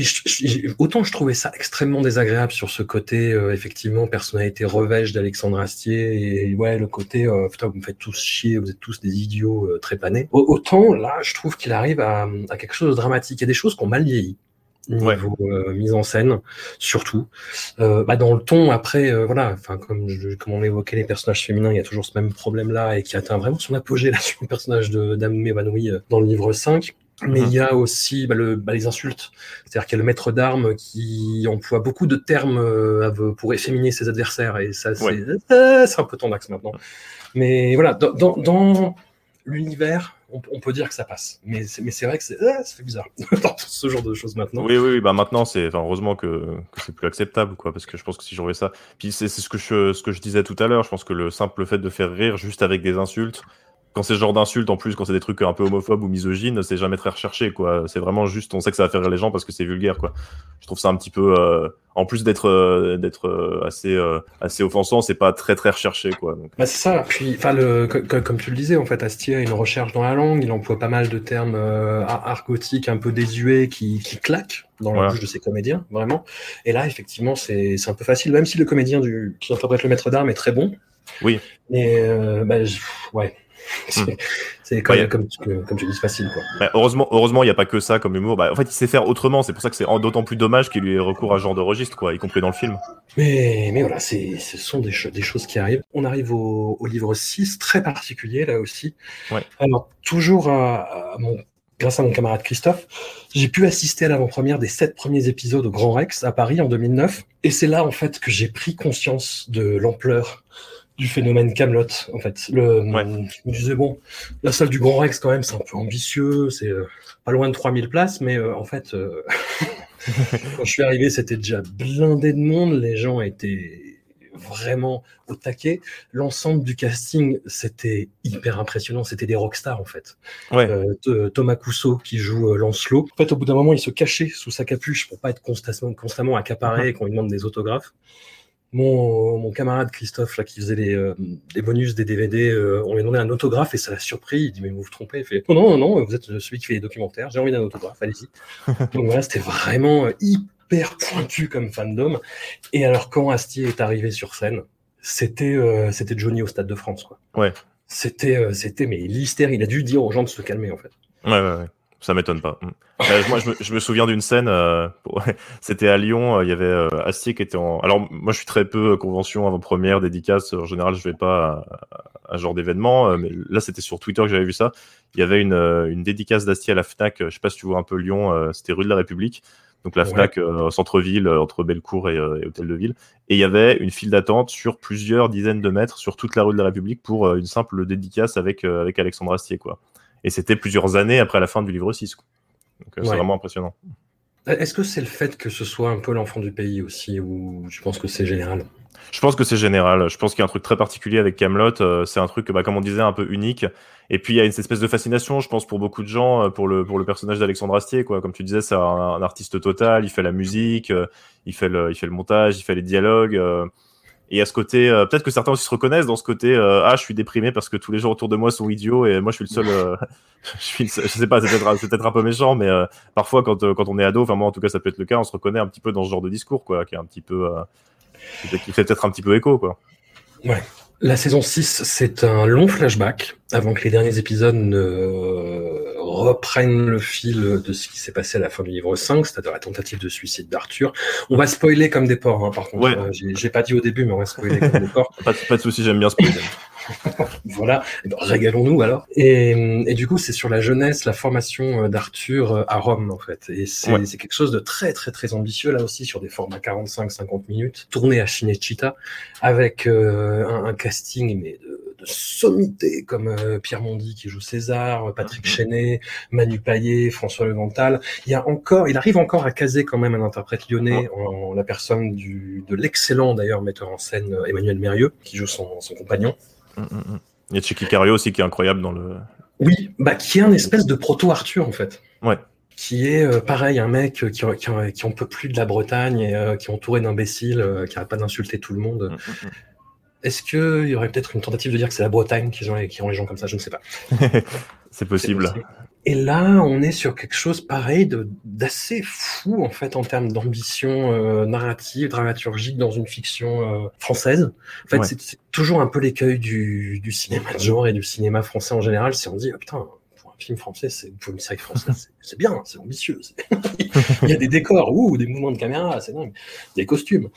autant je trouvais ça extrêmement désagréable sur ce côté, euh, effectivement, personnalité revêche d'Alexandre Astier, et ouais, le côté, euh, putain, vous me faites tous chier, vous êtes tous des idiots euh, trépanés. Autant, là, je trouve qu'il arrive à, quelque chose de dramatique. Il y a des choses qui ont mal vieilli niveau ouais. euh, mise en scène, surtout. Euh, bah dans le ton, après, euh, voilà, enfin comme, je, comme on évoquait les personnages féminins, il y a toujours ce même problème-là et qui atteint vraiment son apogée là sur le personnage de Dame évanouie dans le livre 5. Mais il y a aussi bah, le, bah, les insultes. C'est-à-dire qu'il y a le maître d'armes qui emploie beaucoup de termes euh, pour efféminer ses adversaires. Et ça, c'est ouais. euh, un peu tendax maintenant. Mais voilà, dans, dans, dans l'univers, on, on, peut dire que ça passe. Mais c'est vrai que c'est euh, ça fait bizarre ce genre de choses maintenant. Oui, oui, oui bah maintenant, c'est heureusement que, que c'est plus acceptable, quoi, parce que je pense que si j'en ça. Puis c'est ce, que je, ce que je disais tout à l'heure, je pense que le simple fait de faire rire juste avec des insultes, quand c'est ce genre d'insultes, en plus, quand c'est des trucs un peu homophobes ou misogynes, c'est jamais très recherché, quoi. C'est vraiment juste, on sait que ça va faire rire les gens parce que c'est vulgaire, quoi. Je trouve ça un petit peu, euh, en plus d'être euh, d'être euh, assez assez offensant, c'est pas très très recherché, quoi. Donc. Bah c'est ça. Puis, enfin, le comme, tu le disais, en fait, Astier a une recherche dans la langue. Il emploie pas mal de termes argotiques un peu désuets qui, qui claquent dans la voilà. bouche de ses comédiens, vraiment. Et là, effectivement, c'est un peu facile, même si le comédien du qui interprète le maître d'armes est très bon. Oui. Mais bah, ouais. C'est comme, ouais, comme, comme, dis, facile. Quoi. Bah, heureusement, heureusement, il n'y a pas que ça comme humour. Bah, en fait, il sait faire autrement. C'est pour ça que c'est d'autant plus dommage qu'il lui ait recours à ce genre de registre, quoi, y compris dans le film. Mais, mais voilà, ce sont des, des, choses qui arrivent. On arrive au, au, livre 6, très particulier là aussi. Ouais. Alors, toujours à, à mon grâce à mon camarade Christophe, j'ai pu assister à l'avant-première des sept premiers épisodes au Grand Rex à Paris en 2009. Et c'est là, en fait, que j'ai pris conscience de l'ampleur du phénomène Camelot en fait. Le, ouais. Je me disais bon, la salle du Grand Rex quand même c'est un peu ambitieux, c'est euh, pas loin de 3000 places, mais euh, en fait euh, quand je suis arrivé c'était déjà blindé de monde, les gens étaient vraiment au taquet. L'ensemble du casting c'était hyper impressionnant, c'était des rockstars en fait. Ouais. Euh, Thomas Cousseau qui joue Lancelot. En fait au bout d'un moment il se cachait sous sa capuche pour pas être constamment, constamment accaparé quand il demande des autographes mon, mon, camarade Christophe là, qui faisait les, euh, les bonus des DVD, euh, on lui a demandé un autographe et ça l'a surpris. Il dit mais vous vous trompez. Il fait oh, non non non, vous êtes celui qui fait les documentaires. J'ai envie d'un autographe, allez-y. Donc voilà, c'était vraiment hyper pointu comme fandom. Et alors quand Astier est arrivé sur scène, c'était euh, c'était Johnny au Stade de France quoi. Ouais. C'était c'était mais l'hystère. Il a dû dire aux gens de se calmer en fait. Ouais ouais ouais. Ça m'étonne pas. Mm. moi, je me, souviens d'une scène. Euh, c'était à Lyon. Il y avait Astier qui était en. Alors, moi, je suis très peu convention avant-première, dédicace. En général, je vais pas à, un genre d'événement. Mais là, c'était sur Twitter que j'avais vu ça. Il y avait une, une dédicace d'Astier à la Fnac. Je sais pas si tu vois un peu Lyon. C'était rue de la République. Donc la Fnac euh, centre-ville euh, entre Bellecour euh, et, Hôtel de Ville. Et il y avait une file d'attente sur plusieurs dizaines de mètres sur toute la rue de la République pour une simple dédicace avec, avec Alexandre Astier. Quoi. Et c'était plusieurs années après la fin du livre 6. Donc c'est vraiment impressionnant. Est-ce que c'est le fait que ce soit un peu l'enfant du pays aussi, ou je pense que c'est général? Je pense que c'est général. Je pense qu'il y a un truc très particulier avec Camelot. Euh, c'est un truc, bah, comme on disait, un peu unique. Et puis il y a une espèce de fascination, je pense, pour beaucoup de gens, euh, pour le pour le personnage d'Alexandre Astier. Quoi. Comme tu disais, c'est un, artiste total. Il fait la musique, euh, il fait le il fait le montage, il fait les dialogues. Et à ce côté, peut-être que certains aussi se reconnaissent dans ce côté. ah, je suis déprimé parce que tous les gens autour de moi sont idiots et moi je suis le seul. je suis, sais pas, c'est peut-être peut un peu méchant, mais parfois quand quand on est ado, enfin moi en tout cas ça peut être le cas, on se reconnaît un petit peu dans ce genre de discours, quoi, qui est un petit peu qui fait peut-être un petit peu écho, quoi. Ouais. La saison 6, c'est un long flashback avant que les derniers épisodes ne reprennent le fil de ce qui s'est passé à la fin du livre 5, c'est-à-dire la tentative de suicide d'Arthur. On va spoiler comme des porcs, hein, par contre. Ouais. Euh, j'ai pas dit au début, mais on va spoiler comme des porcs. Pas, pas de souci, j'aime bien spoiler. voilà, eh ben, régalons-nous alors. Et, du coup, c'est sur la jeunesse, la formation euh, d'Arthur euh, à Rome en fait. Et c'est quelque chose de très très très ambitieux là aussi sur des formats 45-50 minutes, tourné à Cinecittà avec euh, un, casting mais de, sommité comme Pierre Mondy qui joue César, Patrick mhm. Chenet, Manu Payet, François Levental. Il y a encore, il arrive encore à caser quand même un interprète lyonnais en, la personne du, de l'excellent d'ailleurs metteur en scène Emmanuel Mérieux qui joue son, son compagnon. Mm, mm, mm. Il y a Chicky Cario aussi qui est incroyable dans le. Oui, bah qui est un espèce de proto-Arthur en fait. Ouais. Qui est euh, pareil, un mec qui, qui, qui, en peut plus de la Bretagne et euh, qui est entouré d'imbéciles, euh, qui n'arrête pas d'insulter tout le monde. Est-ce qu'il y aurait peut-être une tentative de dire que c'est la Bretagne qui ont, qui ont les gens comme ça? Je ne sais pas. c'est possible. Et là, on est sur quelque chose pareil d'assez fou en fait en termes d'ambition euh, narrative, dramaturgique dans une fiction euh, française. En fait, c'est toujours un peu l'écueil du, du, cinéma de genre et du cinéma français en général. Si on dit oh, putain, pour un film français, c'est pour une série française, c'est bien, c'est ambitieux. Il y a des décors, ou des mouvements de caméra, c'est dingue, des costumes.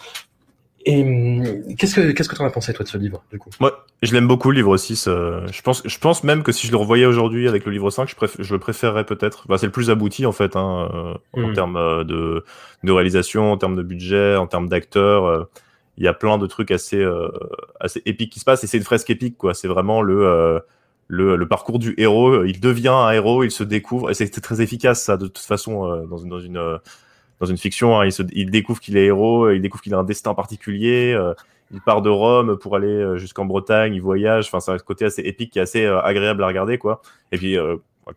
Et hum, qu'est-ce que qu'est-ce que tu en as pensé toi de ce livre du coup? Moi, je l'aime beaucoup le livre 6. Euh, je pense je pense même que si je le revoyais aujourd'hui avec le livre 5, je, je le préférerais peut-être. c'est le plus abouti en fait hein, euh, en hmm. termes euh, de de réalisation, en termes de budget, en termes d'acteurs. Il y a plein de trucs assez assez épiques qui se passent et c'est une fresque épique quoi. C'est vraiment le le, le, parcours du héros, il devient un héros, il se découvre, et c'est très efficace ça de toute façon dans, une, dans une dans une fiction, hein, il, se, il, découvre qu'il est héros, il découvre qu'il a un destin particulier. Euh, il part de Rome pour aller euh, jusqu'en Bretagne, il voyage. Enfin, c'est un côté assez épique qui est assez euh, agréable à regarder, quoi. Et puis,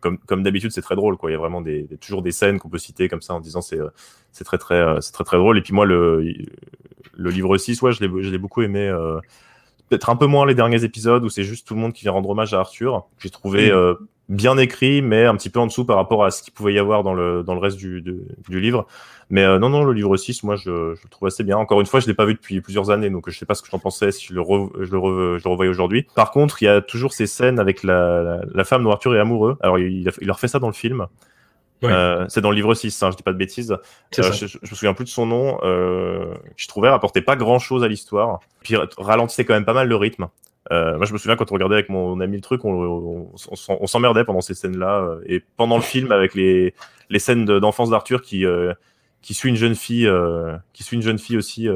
comme, comme d'habitude, c'est très drôle, quoi. Il y a vraiment des, toujours des scènes qu'on peut citer comme ça en disant c'est c'est très très c'est très très drôle. Et puis moi, le le livre 6, ouais, je l'ai je l'ai beaucoup aimé. Peut-être un peu moins les derniers épisodes où c'est juste tout le monde qui vient rendre hommage à Arthur. J'ai trouvé bien écrit, mais un petit peu en dessous par rapport à ce qu'il pouvait y avoir dans le, dans le reste du, du, livre. Mais euh, non, non, le livre 6, moi, je, je, le trouve assez bien. Encore une fois, je l'ai pas vu depuis plusieurs années, donc je sais pas ce que j'en pensais si je le, je le, je le revoyais aujourd'hui. Par contre, il y a toujours ces scènes avec la, la, femme dont Arthur est amoureux. Alors, il, il leur fait ça dans le film. Euh, c'est dans le livre 6, hein, je dis pas de bêtises. Euh, je, je, me souviens plus de son nom. Euh, je trouvais rapportait pas grand chose à l'histoire. Puis ralentissait quand même pas mal le rythme. Euh, moi, je me souviens quand on regardait avec mon ami le truc, on, on, s'emmerdait pendant ces scènes-là. Euh, et pendant le film, avec les, les scènes d'enfance d'Arthur qui, euh, qui suit une jeune fille, qui suit une jeune fille aussi,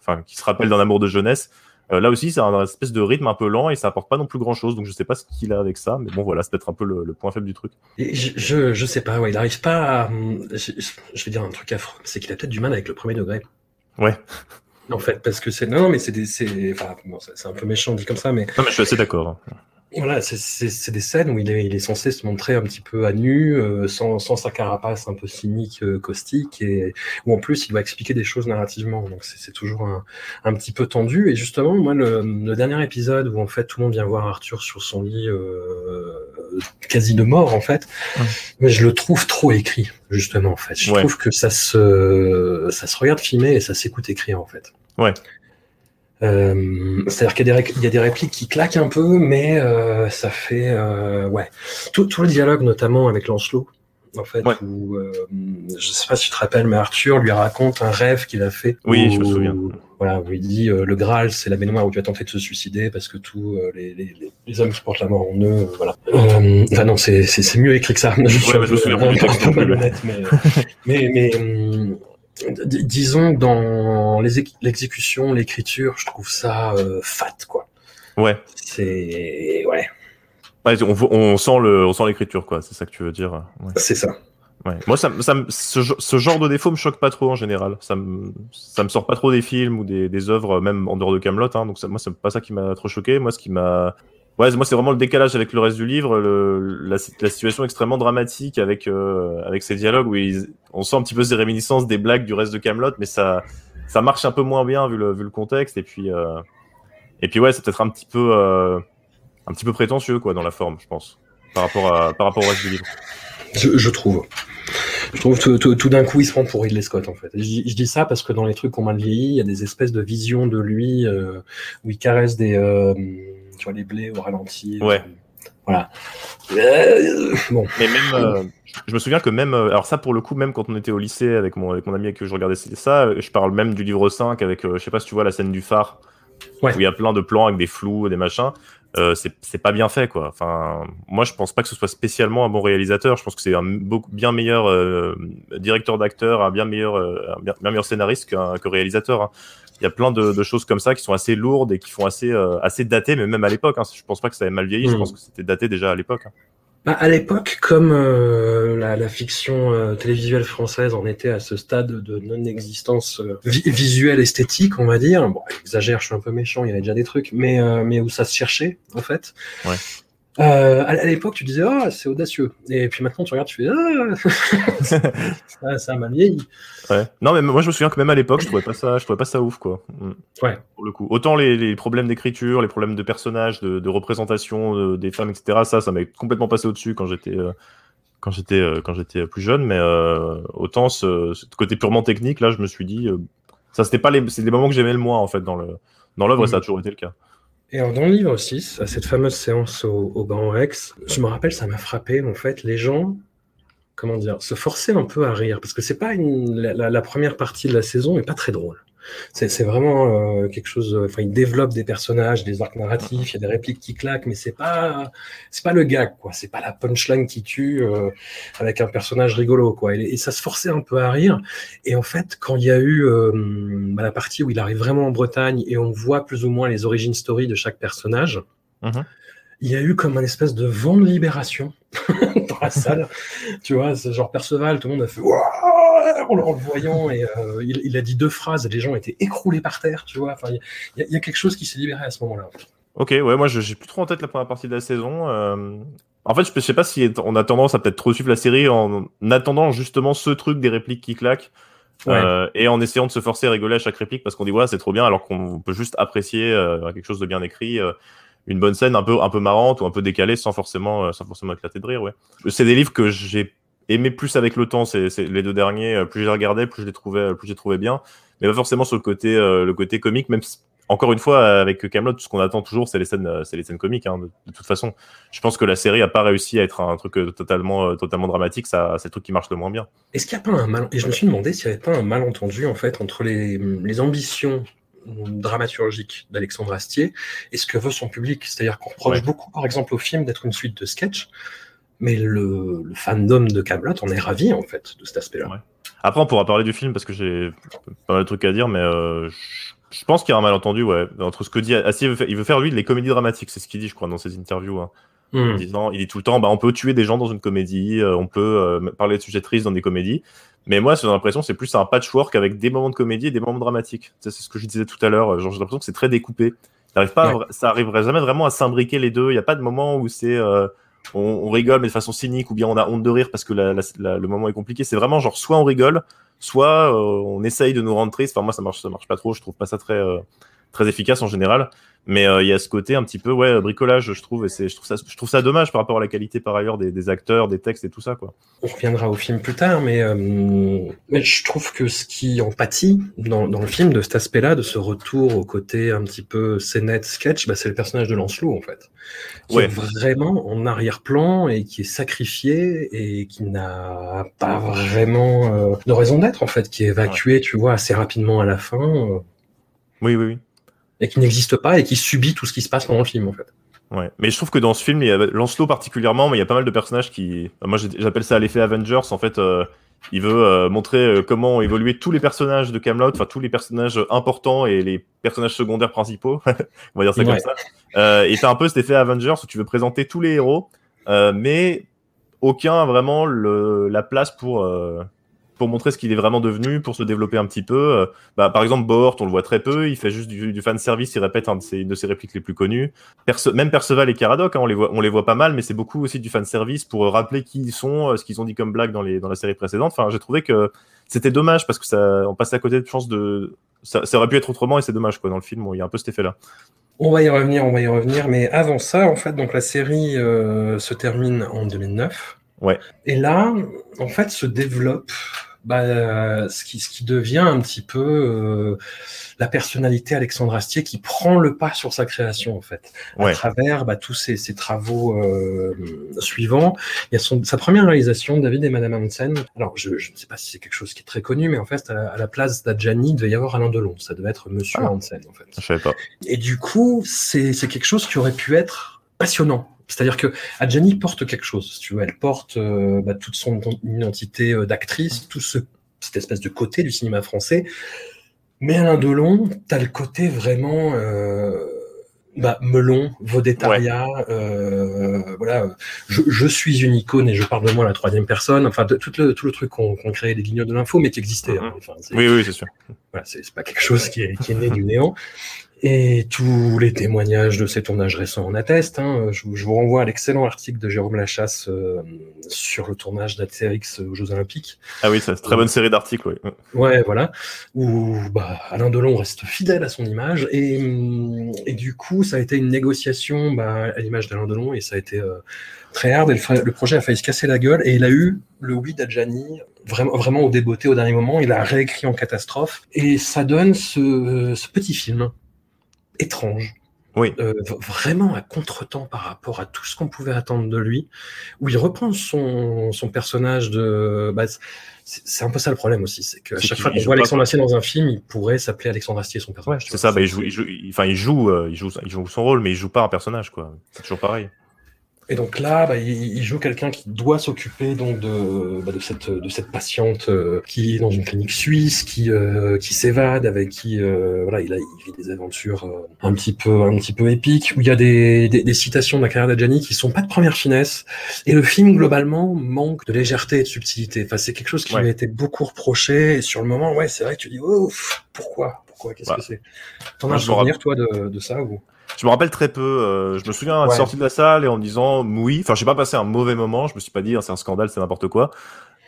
enfin, qui se rappelle d'un amour de jeunesse. là aussi, c'est un espèce de rythme un peu lent et ça apporte pas non plus grand chose. Donc, je sais pas ce qu'il a avec ça, mais bon, voilà, c'est peut-être un peu le, point faible du truc. je, je, je, sais pas, ouais, il arrive pas à. Je, je vais dire un truc affreux, c'est qu'il a peut-être du mal avec le premier degré. Ouais en fait, parce que c'est non, mais c'est c'est enfin, c'est un peu méchant dit comme ça, mais non, mais je suis assez d'accord. Voilà, c'est des scènes où il est, il est censé se montrer un petit peu à nu, euh, sans, sans sa carapace un peu cynique, euh, caustique, et où en plus il doit expliquer des choses narrativement. Donc c'est toujours un, un, petit peu tendu. Et justement, moi, le, le, dernier épisode où en fait tout le monde vient voir Arthur sur son lit, euh, quasi de mort en fait, mais je le trouve trop écrit justement en fait. Je trouve que ça se, ça se regarde filmer et ça s'écoute écrire en fait. Ouais. Euh, c'est-à-dire qu'il y, a des répliques qui claquent un peu, mais euh, ça fait euh, ouais tout, tout, le dialogue, notamment avec Lancelot, en fait, où je sais pas si tu te rappelles, mais Arthur lui raconte un rêve qu'il a fait. Oui, je me souviens. Voilà, où il dit le Graal, c'est la baignoire où tu as tenté de se suicider parce que tous les, les, les, hommes qui portent la mort en eux, voilà. enfin non, c'est mieux écrit que ça. Ouais, je, me souviens mais, mais, mais disons dans l'exécution, l'écriture, je trouve ça fat, quoi. Ouais. C'est ouais. Ouais, on, on, sent le, on sent l'écriture, quoi. C'est ça que tu veux dire. Ouais. C'est ça. Ouais. Moi, ça, ça, ce, ce, genre de défaut me choque pas trop en général. Ça me, ça me sort pas trop des films ou des, des œuvres, même en dehors de Camelot. Hein, donc ça, moi, c'est pas ça qui m'a trop choqué. Moi, ce qui m'a, ouais, moi, c'est vraiment le décalage avec le reste du livre, le, la, situation extrêmement dramatique avec euh, avec ces dialogues où on sent un petit peu ces réminiscences des blagues du reste de Camelot, mais ça, ça marche un peu moins bien vu le, vu le contexte. Et puis, euh, et puis ouais, c'est peut-être un petit peu. Euh, un petit peu prétentieux quoi dans la forme, je pense, par rapport à par rapport au reste du livre. Je, je trouve. Je trouve tout, tout, tout d'un coup il se prend pour Ridley Scott en fait. Je, je, dis ça parce que dans les trucs qu'on m'a vieilli, il y a des espèces de visions de lui euh, où il caresse des euh, tu vois les blés au ralenti. Ouais. Euh, voilà. Euh, bon. Mais même, euh, je me souviens que même, alors ça pour le coup, même quand on était au lycée avec mon, avec mon ami avec qui je regardais ça, je parle même du livre 5 avec, je sais pas si tu vois la scène du phare, ouais. où il y a plein de plans avec des flous, des machins euh, c'est pas bien fait quoi. Enfin, moi je pense pas que ce soit spécialement un bon réalisateur. Je pense que c'est un beaucoup bien meilleur euh, directeur d'acteur, un bien meilleur, euh, un bien, bien, meilleur scénariste qu'un que réalisateur. Hein. Il y a plein de, de, choses comme ça qui sont assez lourdes et qui font assez euh, assez datées, mais même à l'époque. Hein. Je pense pas que ça ait mal vieilli. Mmh. Je pense que c'était daté déjà à l'époque. Hein. Bah, à l'époque, comme euh, la, la, fiction euh, télévisuelle française en était à ce stade de non-existence euh, vi visuelle esthétique, on va dire. Bon, exagère, je suis un peu méchant, il y avait déjà des trucs, mais mais où ça se cherchait en fait. Ouais. Euh, à, l'époque, tu disais ah c'est audacieux, et puis maintenant tu regardes, tu fais ah ça, ça a mal vieilli. Ouais. Non mais moi je me souviens que même à l'époque, je trouvais pas ça, je trouvais pas ça ouf quoi. Ouais. Pour le coup, autant les, les problèmes d'écriture, les problèmes de personnages, de, de représentation de, des femmes, etc. Ça, ça m'est complètement passé au-dessus quand j'étais euh, quand j'étais euh, quand j'étais plus jeune, mais euh, autant ce, ce, côté purement technique là, je me suis dit, ça c'était pas les, c'est des moments que j'aimais le moins en fait dans le dans l'œuvre, mmh. ça a toujours été le cas. Et alors, dans le livre 6, à cette fameuse séance au, au Grand Rex, je me rappelle, ça m'a frappé, en fait, les gens, comment dire, se forçaient un peu à rire, parce que c'est pas une, la, la, première partie de la saison est pas très drôle. C'est vraiment euh, quelque chose. Enfin, il développe des personnages, des arcs narratifs, il y a des répliques qui claquent, mais c'est pas, c'est pas le gag, quoi. C'est pas la punchline qui tue euh, avec un personnage rigolo, quoi. Et, et, ça se forçait un peu à rire. Et en fait, quand il y a eu euh, bah, la partie où il arrive vraiment en Bretagne et on voit plus ou moins les origines story de chaque personnage. Mm -hmm il y a eu comme un espèce de vent de libération dans la salle. tu vois, c'est genre Perceval, tout le monde a fait en le voyant et euh, il, il, a dit deux phrases et les gens étaient écroulés par terre, tu vois. Enfin, il y, y, a quelque chose qui s'est libéré à ce moment-là. Ok, ouais, moi j'ai plus trop en tête la première partie de la saison. Euh... En fait, je sais pas si on a tendance à peut-être trop suivre la série en attendant justement ce truc des répliques qui claquent. Ouais. Euh, et en essayant de se forcer à rigoler à chaque réplique parce qu'on dit ouais c'est trop bien alors qu'on peut juste apprécier euh, quelque chose de bien écrit euh, une bonne scène un peu un peu marrante ou un peu décalée sans forcément sans forcément éclater de rire ouais c'est des livres que j'ai aimé plus avec le temps c'est les deux derniers plus j'ai regardé plus je les trouvais plus j'ai trouvé bien mais pas forcément sur le côté euh, le côté comique même si, encore une fois avec Camelot tout ce qu'on attend toujours c'est les scènes c'est les scènes comiques hein, de, de, toute façon je pense que la série a pas réussi à être un truc euh, totalement totalement dramatique ça c'est le truc qui marche le moins bien est-ce qu'il y a pas un mal et je me suis demandé s'il y avait pas un malentendu en fait entre les, les ambitions dramaturgique d'Alexandre Astier et ce que veut son public? C'est-à-dire qu'on reproche ouais. beaucoup, par exemple, au film d'être une suite de sketchs, mais le, le fandom de Camelot en est ravi en fait de cet aspect-là. Ouais. Après, on pourra parler du film parce que j'ai pas mal de trucs à dire, mais euh, je pense qu'il y a un malentendu, ouais, entre ce que dit Astier, il veut faire, il veut faire lui les comédies dramatiques, c'est ce qu'il dit, je crois, dans ses interviews. Hein. Mmh. En disant, il dit tout le temps, bah, on peut tuer des gens dans une comédie, euh, on peut euh, parler de sujets tristes dans des comédies. Mais moi, j'ai l'impression c'est plus un patchwork avec des moments de comédie et des moments dramatiques. C'est ce que je disais tout à l'heure. Genre, j'ai l'impression que c'est très découpé. Pas, ouais. ça arriverait jamais vraiment à s'imbriquer les deux. Il n'y a pas de moment où c'est euh, on, on, rigole mais de façon cynique ou bien on a honte de rire parce que la, la, la, le moment est compliqué. C'est vraiment genre soit on rigole, soit euh, on essaye de nous rendre tristes. Enfin moi ça marche, ça marche pas trop. Je trouve pas ça très euh, très efficace en général. Mais il y a ce côté un petit peu ouais bricolage, je trouve, et c'est je trouve ça je trouve ça dommage par rapport à la qualité par ailleurs des, des acteurs, des textes et tout ça quoi. On reviendra au film plus tard, mais, mais je trouve que ce qui en pâtit dans, dans le film de cet aspect-là, de ce retour au côté un petit peu scénette sketch, bah, c'est le personnage de Lancelot en fait qui est vraiment en arrière-plan et qui est sacrifié et qui n'a pas vraiment euh, de raison d'être en fait, qui est évacué, tu vois, assez rapidement à la fin. Euh. oui, oui, oui. Et qui n'existe pas et qui subit tout ce qui se passe pendant le film en fait. Ouais, mais je trouve que dans ce film, il y a Lancelot particulièrement, mais il y a pas mal de personnages qui, moi j'appelle ça l'effet Avengers. En fait, euh, il veut euh, montrer euh, comment ont évolué tous les personnages de Camelot, enfin tous les personnages importants et les personnages secondaires principaux, on va dire ça comme ça. Euh, et t'as un peu cet effet Avengers où tu veux présenter tous les héros, euh, mais aucun a vraiment le, la place pour pour montrer ce qu'il est vraiment devenu, pour se développer un petit peu. Euh, bah, par exemple, Bohort, on le voit très peu, il fait juste du, du fan service, il répète un de ses, de ses répliques les plus connues. même Perceval et Caradoc, hein, on, les voit, on les voit pas mal, mais c'est beaucoup aussi du fan service pour rappeler qui ils sont, euh, ce qu'ils ont dit comme blague dans, les, dans la série précédente. Enfin, j'ai trouvé que c'était dommage parce que ça, on passait à côté de chance de. Ça, ça aurait pu être autrement et c'est dommage quoi dans le film. il y a un peu cet effet-là. On va y revenir, on va y revenir, mais avant ça, en fait, donc la série euh, se termine en 2009. Ouais. Et là, en fait, se développe bah, ce, qui, ce qui devient un petit peu euh, la personnalité Alexandre Astier qui prend le pas sur sa création en fait à travers bah, tous ces, ces travaux euh, suivants. Il y a son, sa première réalisation, David et Madame Hansen. Alors je, je ne sais pas si c'est quelque chose qui est très connu, mais en fait à la, place d'Adjani, il devait y avoir Alain Delon. Ça devait être Monsieur ah. Hansen en fait. Je savais pas. Et du coup, c'est quelque chose qui aurait pu être passionnant c'est-à-dire que Adjani porte quelque chose, si tu veux. Elle porte euh, bah, toute son identité euh, d'actrice, tout ce, cette espèce de côté du cinéma français. Mais Alain Delon, t'as le côté vraiment euh, bah, melon, vaudétaria, euh, voilà. Je, je, suis une icône et je parle de moi à la troisième personne. Enfin, de, tout le tout le truc qu'on qu crée des guignols de l'info, mais qui existait. Hein. Enfin, oui, oui, c'est sûr. Voilà, c'est pas quelque chose qui est, qui est né du néant. Et tous les témoignages de ces tournages récents en attestent. Hein. Je, je, vous renvoie à l'excellent article de Jérôme Lachasse euh, sur le tournage d'Astérix aux Jeux Olympiques. Ah oui, c'est une très bonne série d'articles, oui. Ouais, voilà. Où bah, Alain Delon reste fidèle à son image. Et, et du coup, ça a été une négociation bah, à l'image d'Alain Delon et ça a été euh, très hard. Et le, le, projet a failli se casser la gueule. Et il a eu le oui d'Adjani vraiment, vraiment au débeauté au dernier moment. Il a réécrit en catastrophe. Et ça donne ce, ce petit film étrange. Oui. Euh, vraiment à contretemps par rapport à tout ce qu'on pouvait attendre de lui, où il reprend son, son personnage de. Bah, c'est un peu ça le problème aussi, c'est qu'à chaque fois qu'on voit Alexandre Astier dans un film, il pourrait s'appeler Alexandre Astier son personnage. c'est ça, bah, il, joue, il, joue, enfin, il, joue, euh, il, joue, il joue son rôle, mais il joue pas un personnage, quoi. C'est toujours pareil. Et donc là, bah, il, joue quelqu'un qui doit s'occuper donc de, bah, de, cette, de cette patiente euh, qui est dans une clinique suisse, qui, euh, qui s'évade, avec qui euh, voilà, il, a, il vit des aventures un petit peu un petit peu épiques, où il y a des, des, des citations de la carrière d'Adjani qui sont pas de première finesse. Et le film globalement manque de légèreté et de subtilité. Enfin, c'est quelque chose qui ouais. m'a été beaucoup reproché. Et sur le moment, ouais, c'est vrai que tu dis, oh, pourquoi, pourquoi, qu'est-ce bah. que c'est? T'en as un souvenir toi de, de ça ou? Je me rappelle très peu. Euh, je me souviens ouais. sorti de la salle et en me disant oui. Enfin, j'ai pas passé un mauvais moment. Je me suis pas dit hein, c'est un scandale, c'est n'importe quoi.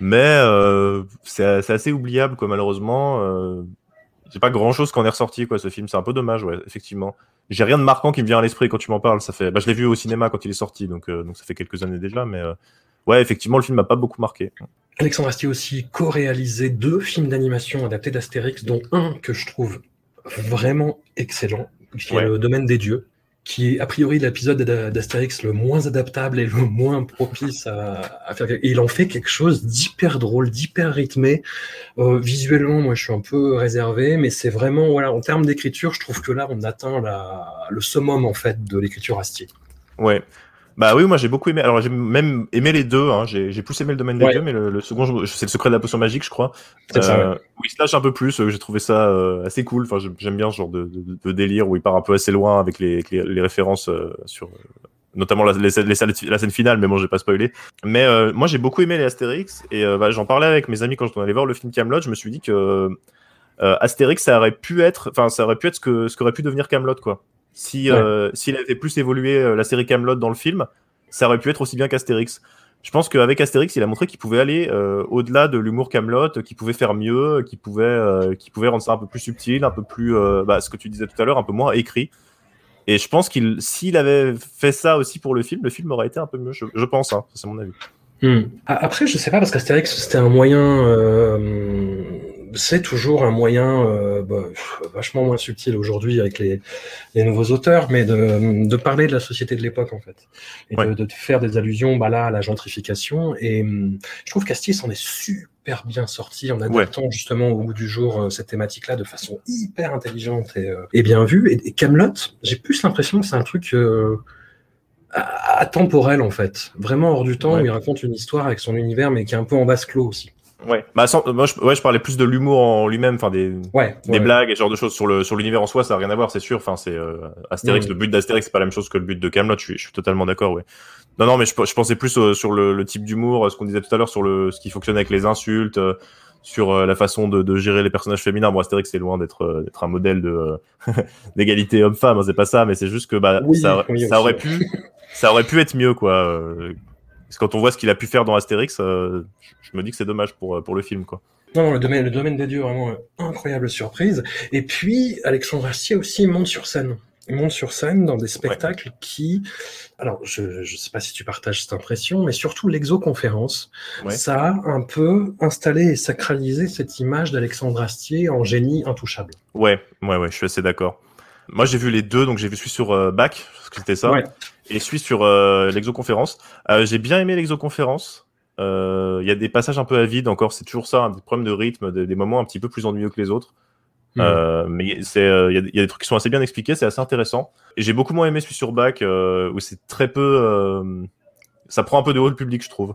Mais euh, c'est assez oubliable, quoi. Malheureusement, euh, j'ai pas grand chose qu'on est ressorti, quoi. Ce film, c'est un peu dommage, ouais. Effectivement, j'ai rien de marquant qui me vient à l'esprit quand tu m'en parles. Ça fait, bah, je l'ai vu au cinéma quand il est sorti, donc euh, donc ça fait quelques années déjà. Mais euh, ouais, effectivement, le film m'a pas beaucoup marqué. Alexandre Astier aussi co-réalisé deux films d'animation adaptés d'Astérix, dont un que je trouve vraiment excellent, qui ouais. est le domaine des dieux, qui est a priori l'épisode d'Astérix le moins adaptable et le moins propice à, à faire. Et il en fait quelque chose d'hyper drôle, d'hyper rythmé. Euh, visuellement, moi, je suis un peu réservé, mais c'est vraiment, voilà, en termes d'écriture, je trouve que là, on atteint la, le summum en fait de l'écriture Astier. Ouais. Bah oui, moi j'ai beaucoup aimé. Alors j'ai même aimé les deux. Hein. J'ai plus aimé le domaine des ouais. dieux, mais le, le second, c'est le secret de la potion magique, je crois. C'est ça. Ouais. Où il se lâche un peu plus. J'ai trouvé ça euh, assez cool. Enfin, j'aime bien ce genre de, de, de, délire où il part un peu assez loin avec les, les, les références euh, sur notamment la, les, les, la, scène finale, mais bon, j'ai pas spoilé. Mais euh, moi j'ai beaucoup aimé les Astérix et bah, j'en parlais avec mes amis quand on allait voir le film Camelot. Je me suis dit que Astérix, ça aurait pu être, enfin, ça aurait pu être ce que ce qu'aurait pu devenir Camelot, quoi si ouais. euh, s'il avait plus évolué euh, la série Camelot dans le film, ça aurait pu être aussi bien qu'Astérix. Je pense qu'avec Astérix, il a montré qu'il pouvait aller euh, au-delà de l'humour Camelot, qu'il pouvait faire mieux, qu'il pouvait, euh, qu'il pouvait rendre ça un peu plus subtil, un peu plus, bah, ce que tu disais tout à l'heure, un peu moins écrit. Et je pense qu'il, s'il avait fait ça aussi pour le film, le film aurait été un peu mieux. Je, je pense, hein, c'est mon avis. Hmm. Après, je sais pas parce qu'Astérix c'était un moyen, euh, c'est toujours un moyen euh, bah, vachement moins subtil aujourd'hui avec les, les, nouveaux auteurs, mais de, de, parler de la société de l'époque en fait, et de, de, faire des allusions bah, là à la gentrification. Et hum, je trouve qu'Astier s'en est super bien sorti en adaptant justement au bout du jour euh, cette thématique-là de façon hyper intelligente et, euh, et bien vue. Et, et Camelot, j'ai plus l'impression que c'est un truc euh, atemporel en fait, vraiment hors du temps. Ouais. Où il raconte une histoire avec son univers, mais qui est un peu en basse clos aussi. Ouais, bah sans, moi je, ouais, je parlais plus de l'humour en lui-même, enfin des, ouais, des ouais. blagues et ce genre de choses sur le sur l'univers en soi, ça a rien à voir, c'est sûr. Enfin, c'est euh, Astérix, Mmh. le but d'Astérix, c'est pas la même chose que le but de Camelot. Je suis, je suis totalement d'accord, ouais. Non, non, mais je, je pensais plus euh, sur le, le type d'humour, ce qu'on disait tout à l'heure sur le ce qui fonctionne avec les insultes, euh, sur euh, la façon de, de, gérer les personnages féminins. Bon, Astérix, c'est loin d'être euh, d'être un modèle de d'égalité homme-femme, hein, c'est pas ça, mais c'est juste que bah oui, ça, oui, ça aurait pu ça aurait pu être mieux, quoi. Euh, Parce que quand on voit ce qu'il a pu faire dans Astérix, euh, je me dis que c'est dommage pour, pour le film, quoi. Non, non, le domaine, le domaine des dieux, vraiment euh, incroyable surprise. Et puis, Alexandre Astier aussi monte sur scène. Il monte sur scène dans des spectacles ouais. qui, alors je ne sais pas si tu partages cette impression, mais surtout l'exoconférence, ouais. ça a un peu installé et sacralisé cette image d'Alexandre Astier en génie intouchable. Ouais, ouais, ouais, je suis assez d'accord. Moi, j'ai vu les deux, donc j'ai vu celui sur euh, Bach, parce que c'était ça, ouais. et celui sur euh, l'exoconférence. Euh, j'ai bien aimé l'exoconférence. Il y a des passages un peu à vide encore, c'est toujours ça, hein, des problèmes de rythme, des, des, moments un petit peu plus ennuyeux que les autres. Mmh. mais c'est, il y, y, a des trucs qui sont assez bien expliqués, c'est assez intéressant. Et j'ai beaucoup moins aimé celui sur Bach, où c'est très peu, ça prend un peu de haut le public, je trouve.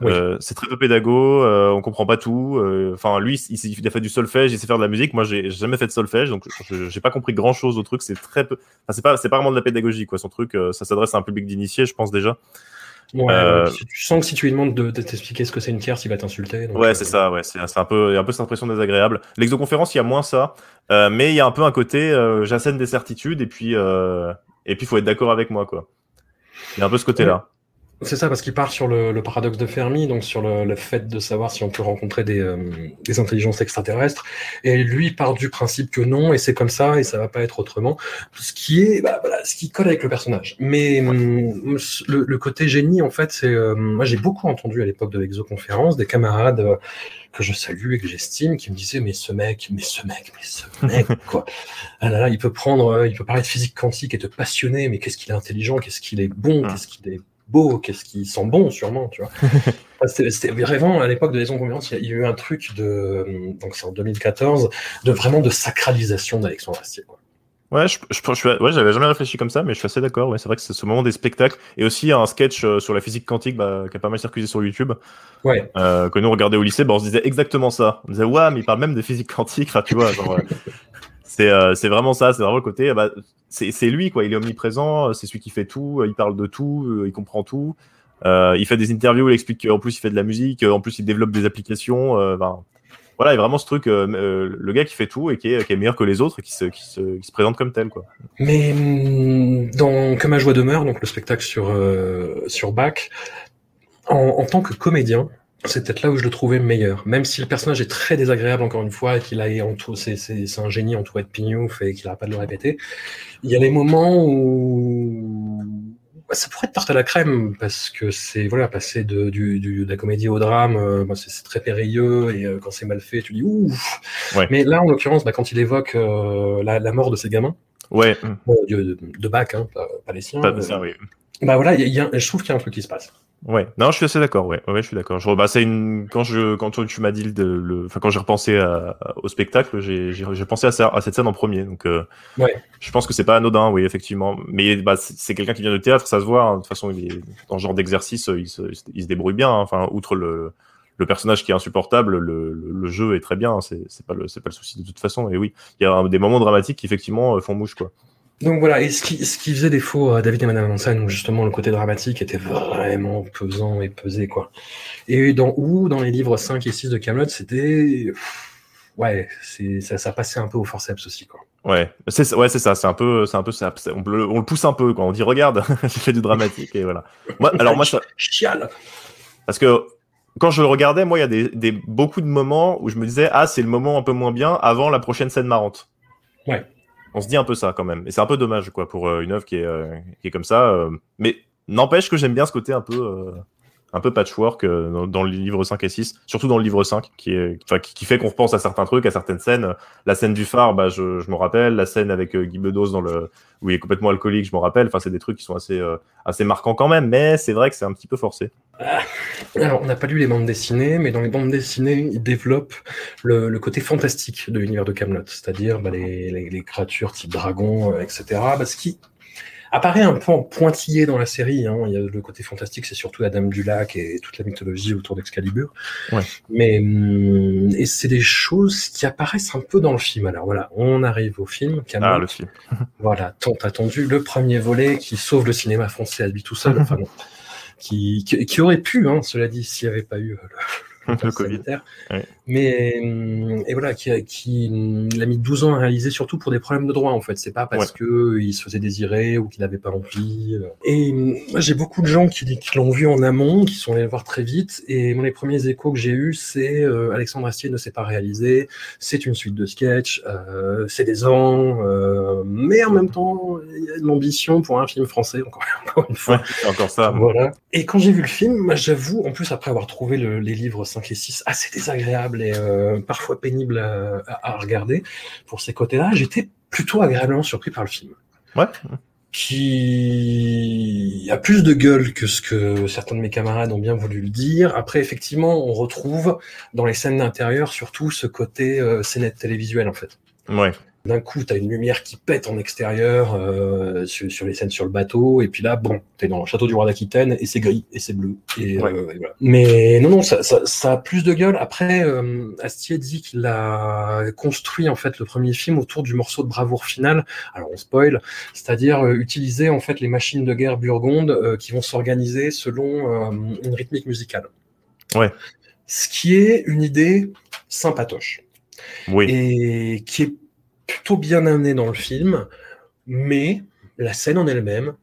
Oui. Euh, c'est très peu pédago, euh, on comprend pas tout. Enfin, lui, il, il, a fait du solfège, il sait faire de la musique. Moi, j'ai jamais fait de solfège, donc j'ai pas compris grand chose au truc. C'est très peu. Enfin, c'est pas, c'est pas vraiment de la pédagogie, quoi. Son truc, euh, ça s'adresse à un public d'initiés, je pense déjà. Ouais, euh, tu sens que si tu lui demandes de, de t'expliquer ce que c'est une tierce, il va t'insulter. Ouais, c'est ça, ouais, c'est un peu, un peu cette impression désagréable. L'exoconférence, il y a moins ça, euh, mais il y a un peu un côté, euh, j'assène des certitudes et puis, et puis, faut être d'accord avec moi, quoi. Il y a un peu ce côté-là. Ouais. C'est ça, parce qu'il part sur le, le, paradoxe de Fermi, donc sur le, le, fait de savoir si on peut rencontrer des, euh, des, intelligences extraterrestres. Et lui part du principe que non, et c'est comme ça, et ça va pas être autrement. Ce qui est, bah, voilà, ce qui colle avec le personnage. Mais ouais. le, le, côté génie, en fait, c'est, euh, moi j'ai beaucoup entendu à l'époque de l'exoconférence des camarades euh, que je salue et que j'estime qui me disaient mais ce mec, mais ce mec, mais ce mec, quoi. Ah là là, il peut prendre, il peut parler de physique quantique et te passionner, mais qu'est-ce qu'il est intelligent, qu'est-ce qu'il est bon, qu'est-ce qu'il est beau, qu'est-ce qui sent bon, sûrement, tu vois. C'était vraiment, à l'époque de Liaison Confiance, il y a eu un truc de, donc c'est en 2014, de vraiment de sacralisation d'Alexandre Astier, quoi. Ouais, je, je, je, ouais, j'avais jamais réfléchi comme ça, mais je suis assez d'accord. Ouais, c'est vrai que c'est ce moment des spectacles et aussi un sketch euh, sur la physique quantique bah, qui a pas mal circulé sur YouTube. Ouais. Euh, que nous regardait au lycée, bah, on se disait exactement ça. On disait ouais, mais il parle même de physique quantique. Enfin, tu vois, genre, c'est euh, vraiment ça. C'est vraiment le côté. Bah, c'est lui quoi. Il est omniprésent. C'est celui qui fait tout. Il parle de tout. Il comprend tout. Euh, il fait des interviews. Il explique qu'en plus il fait de la musique. En plus il développe des applications. Ben, voilà, il y a vraiment ce truc, euh, le gars qui fait tout et qui est, qui est, meilleur que les autres et qui se, qui se, présente comme tel, quoi. Mais mm, dans Que ma joie demeure, donc le spectacle sur, euh, sur Bach, en, en, tant que comédien, c'est peut-être là où je le trouvais meilleur. Même si le personnage est très désagréable, encore une fois, et qu'il a en tout, c'est, c'est, un génie entouré de pignouf et qu'il n'arrête pas de le répéter, il y a les moments où ça pourrait être tarte à la crème parce que c'est voilà passer de, du, du, de la comédie au drame euh, c'est très périlleux et euh, quand c'est mal fait tu dis ouf ouais. mais là en l'occurrence bah, quand il évoque euh, la, la, mort de ses gamins ouais de, de, de Bach hein, pas, pas, les siens pas ça, oui. bah voilà y a, y a, je trouve qu'il y a un truc qui se passe Ouais, non, je suis assez d'accord. Ouais, ouais, je suis d'accord. Je, bah, c'est une quand je quand tu m'as dit le, le, enfin quand j'ai repensé à, au spectacle, j'ai j'ai pensé à, ça, à cette scène en premier. Donc, euh, ouais. je pense que c'est pas anodin, oui, effectivement. Mais bah, c'est quelqu'un qui vient de théâtre, ça se voit. Hein. De toute façon, il est dans ce genre d'exercice, il se, il se débrouille bien. Hein. Enfin, outre le le personnage qui est insupportable, le, le, jeu est très bien. Hein. C'est pas le c'est pas le souci de toute façon. Et oui, il y a des moments dramatiques qui effectivement font mouche, quoi. Donc voilà, et ce qui, ce qui faisait défaut à David et Madame Hansen, où justement le côté dramatique était vraiment pesant et pesé, quoi. Et dans ou dans les livres 5 et 6 de Camelot, c'était. Ouais, ça, ça passait un peu au forceps aussi, quoi. Ouais, c'est ouais, c'est ça, c'est un peu, c'est un peu ça. On le, on le pousse un peu, quoi. On dit regarde, j'ai fait du dramatique et voilà. Moi, alors moi, ça. Parce que quand je le regardais, moi, il y a des, des beaucoup de moments où je me disais ah c'est le moment un peu moins bien avant la prochaine scène marrante. Ouais. On se dit un peu ça quand même. Et c'est un peu dommage quoi pour une œuvre qui est, qui est comme ça. mais n'empêche que j'aime bien ce côté un peu un peu patchwork euh, dans, le livre 5 et 6, surtout dans le livre 5, qui, est, qui, fait qu'on repense à certains trucs, à certaines scènes. La scène du phare, bah, je, je me rappelle. La scène avec euh, Guy Bedos dans le, où il est complètement alcoolique, je me rappelle. Enfin, c'est des trucs qui sont assez, euh, assez marquants quand même, mais c'est vrai que c'est un petit peu forcé. Alors, on n'a pas lu les bandes dessinées, mais dans les bandes dessinées, ils développent le, côté fantastique de l'univers de Camelot, c'est-à-dire bah, les, créatures type dragon, etc. Bah, ce qui apparaît un peu en pointillé dans la série. Hein. Il y a le côté fantastique, c'est surtout la Dame du Lac et toute la mythologie autour d'Excalibur. Ouais. Mais hum, et c'est des choses qui apparaissent un peu dans le film. Alors voilà, on arrive au film. Camelot. Ah, le film. voilà, tant attendu, le premier volet qui sauve le cinéma français à lui tout seul. enfin, non, qui, qui, aurait pu, hein, cela dit, s'il n'y avait pas eu euh, le Covid. Mais et voilà, qui, qui l'a mis 12 ans à réaliser, surtout pour des problèmes de droit en fait. C'est pas parce que il se faisait désirer ou qu'il n'avait pas envie. Euh. Et moi, j'ai beaucoup de gens qui, qui l'ont vu en amont, qui sont allés le voir très vite. Et moi, les premiers échos que j'ai eus, c'est euh, Alexandre Astier ne s'est pas réalisé. C'est une suite de sketchs. Euh, c'est des ans. Euh, mais en même temps, il y a de l'ambition pour un film français. Encore, encore une fois. encore ça. Voilà. Et quand j'ai vu le film, moi, j'avoue, en plus après avoir trouvé le, les livres 5 et 6 assez désagréables et euh, parfois pénibles à, à, regarder pour ces côtés-là, j'étais plutôt agréablement surpris par le film. Ouais. Qui a plus de gueule que ce que certains de mes camarades ont bien voulu le dire. Après, effectivement, on retrouve dans les scènes d'intérieur surtout ce côté euh, scénette télévisuelle en fait. Ouais. D'un coup, tu as une lumière qui pète en extérieur euh, sur, sur, les scènes sur le bateau, et puis là, bon, tu es dans le château du roi d'Aquitaine, et c'est gris, et c'est bleu. Et, ouais. euh, et voilà. Mais non, non, ça, ça, ça, a plus de gueule. Après, euh, Astier dit qu'il a construit en fait le premier film autour du morceau de bravoure final. Alors on spoil, c'est-à-dire euh, utiliser en fait les machines de guerre burgondes qui vont s'organiser selon une rythmique musicale. Ouais. Ce qui est une idée sympatoche. Oui. Et qui est plutôt bien amené dans le film, mais la scène en elle-même,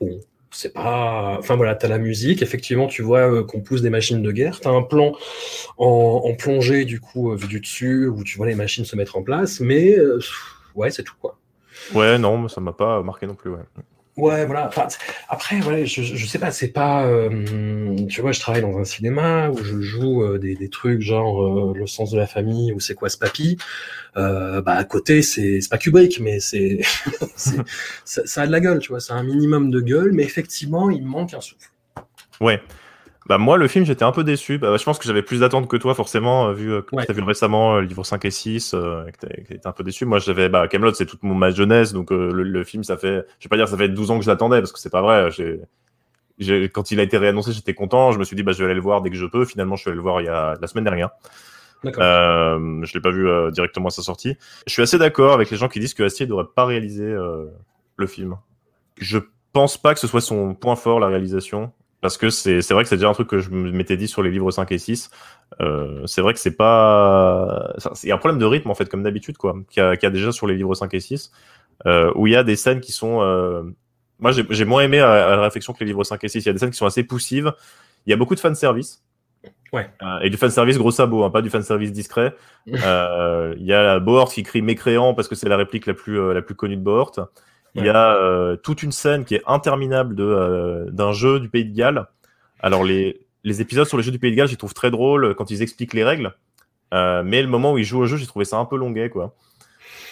bon, c'est pas. Enfin voilà, t'as la musique, effectivement, tu vois euh, qu'on pousse des machines de guerre. T'as un plan en, plongée, du coup, euh, vu du dessus, où tu vois les machines se mettre en place, mais euh, ouais, c'est tout quoi. Ouais, non, ça m'a pas marqué non plus, ouais. Ouais, voilà. Enfin, après, voilà, je, sais pas, c'est pas. Euh, tu vois, je travaille dans un cinéma où je joue euh, des, des, trucs genre euh, Le sens de la famille ou C'est quoi ce papy bah, à côté, c'est pas Kubrick, mais c'est. ça, ça a de la gueule, tu vois, c'est un minimum de gueule, mais effectivement, il manque un souffle. Ouais. Bah moi, le film, j'étais un peu déçu. Bah, je pense que j'avais plus d'attentes que toi, forcément, euh, vu euh, que ouais. tu as vu récemment euh, livre 5 et 6, euh, que tu un peu déçu. Moi, j'avais bah, Camelot, c'est toute mon ma jeunesse, donc euh, le, le, film, ça fait, je vais pas dire, ça fait 12 ans que je l'attendais, parce que c'est pas vrai. J'ai, quand il a été réannoncé, j'étais content. Je me suis dit, bah, je vais aller le voir dès que je peux. Finalement, je suis allé le voir il y a la semaine dernière. Euh, je l'ai pas vu euh, directement à sa sortie. Je suis assez d'accord avec les gens qui disent que Astier devrait pas réaliser euh, le film. Je pense pas que ce soit son point fort, la réalisation. Parce que c'est vrai que c'est déjà un truc que je m'étais dit sur les livres 5 et 6. Euh, c'est vrai que c'est pas. Il y a un problème de rythme, en fait, comme d'habitude, quoi, qu'il y, a, qu y, a déjà sur les livres 5 et 6, euh, où il y a des scènes qui sont. Euh... Moi, j'ai moins aimé à, à, la réflexion que les livres 5 et 6. Il y a des scènes qui sont assez poussives. Il y a beaucoup de fanservice. Ouais. Euh, et du fanservice gros sabot, hein, pas du fanservice discret. Euh, il y a Bohort qui crie mécréant parce que c'est la réplique la plus, euh, la plus connue de Bohort. Il y a euh, toute une scène qui est interminable de euh, d'un jeu du Pays de Galles. Alors les les épisodes sur le jeu du Pays de Galles, j'y trouve très drôle quand ils expliquent les règles. Euh, mais le moment où ils jouent au jeu, j'ai trouvé ça un peu longuet, quoi.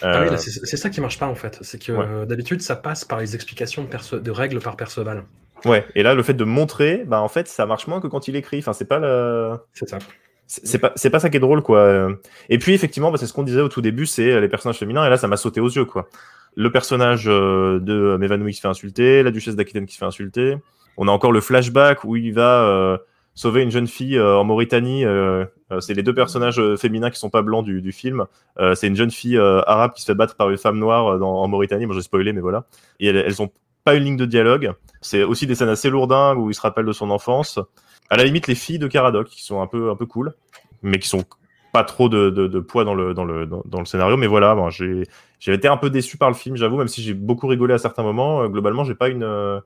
Ah oui, c'est ça qui marche pas en fait. C'est que ouais. d'habitude, ça passe par les explications de, de, règles par Perceval. Ouais. Et là, le fait de montrer, bah en fait, ça marche moins que quand il écrit. Enfin, c'est pas le. C'est ça. C'est pas, c'est pas ça qui est drôle, quoi. Et puis, effectivement, bah, c'est ce qu'on disait au tout début, c'est les personnages féminins. Et là, ça m'a sauté aux yeux, quoi le personnage de Mévanoui qui se fait insulter, la duchesse d'Aquitaine qui se fait insulter. On a encore le flashback où il va euh, sauver une jeune fille euh, en Mauritanie. Euh, c'est les deux personnages féminins qui sont pas blancs du, du film. c'est une jeune fille arabe qui se fait battre par une femme noire dans, en Mauritanie. Moi, j'ai spoilé, mais voilà. Et elles, elles ont pas une ligne de dialogue. C'est aussi des scènes assez lourdingues où il se rappelle de son enfance. À la limite, les filles de Caradoc qui sont un peu un peu cool, mais qui sont pas trop de, de, de, poids dans le, dans, le, dans, dans le scénario. Mais voilà, bon, j'ai été un peu déçu par le film, j'avoue, même si j'ai beaucoup rigolé à certains moments. Euh, globalement, j'ai pas une. Euh,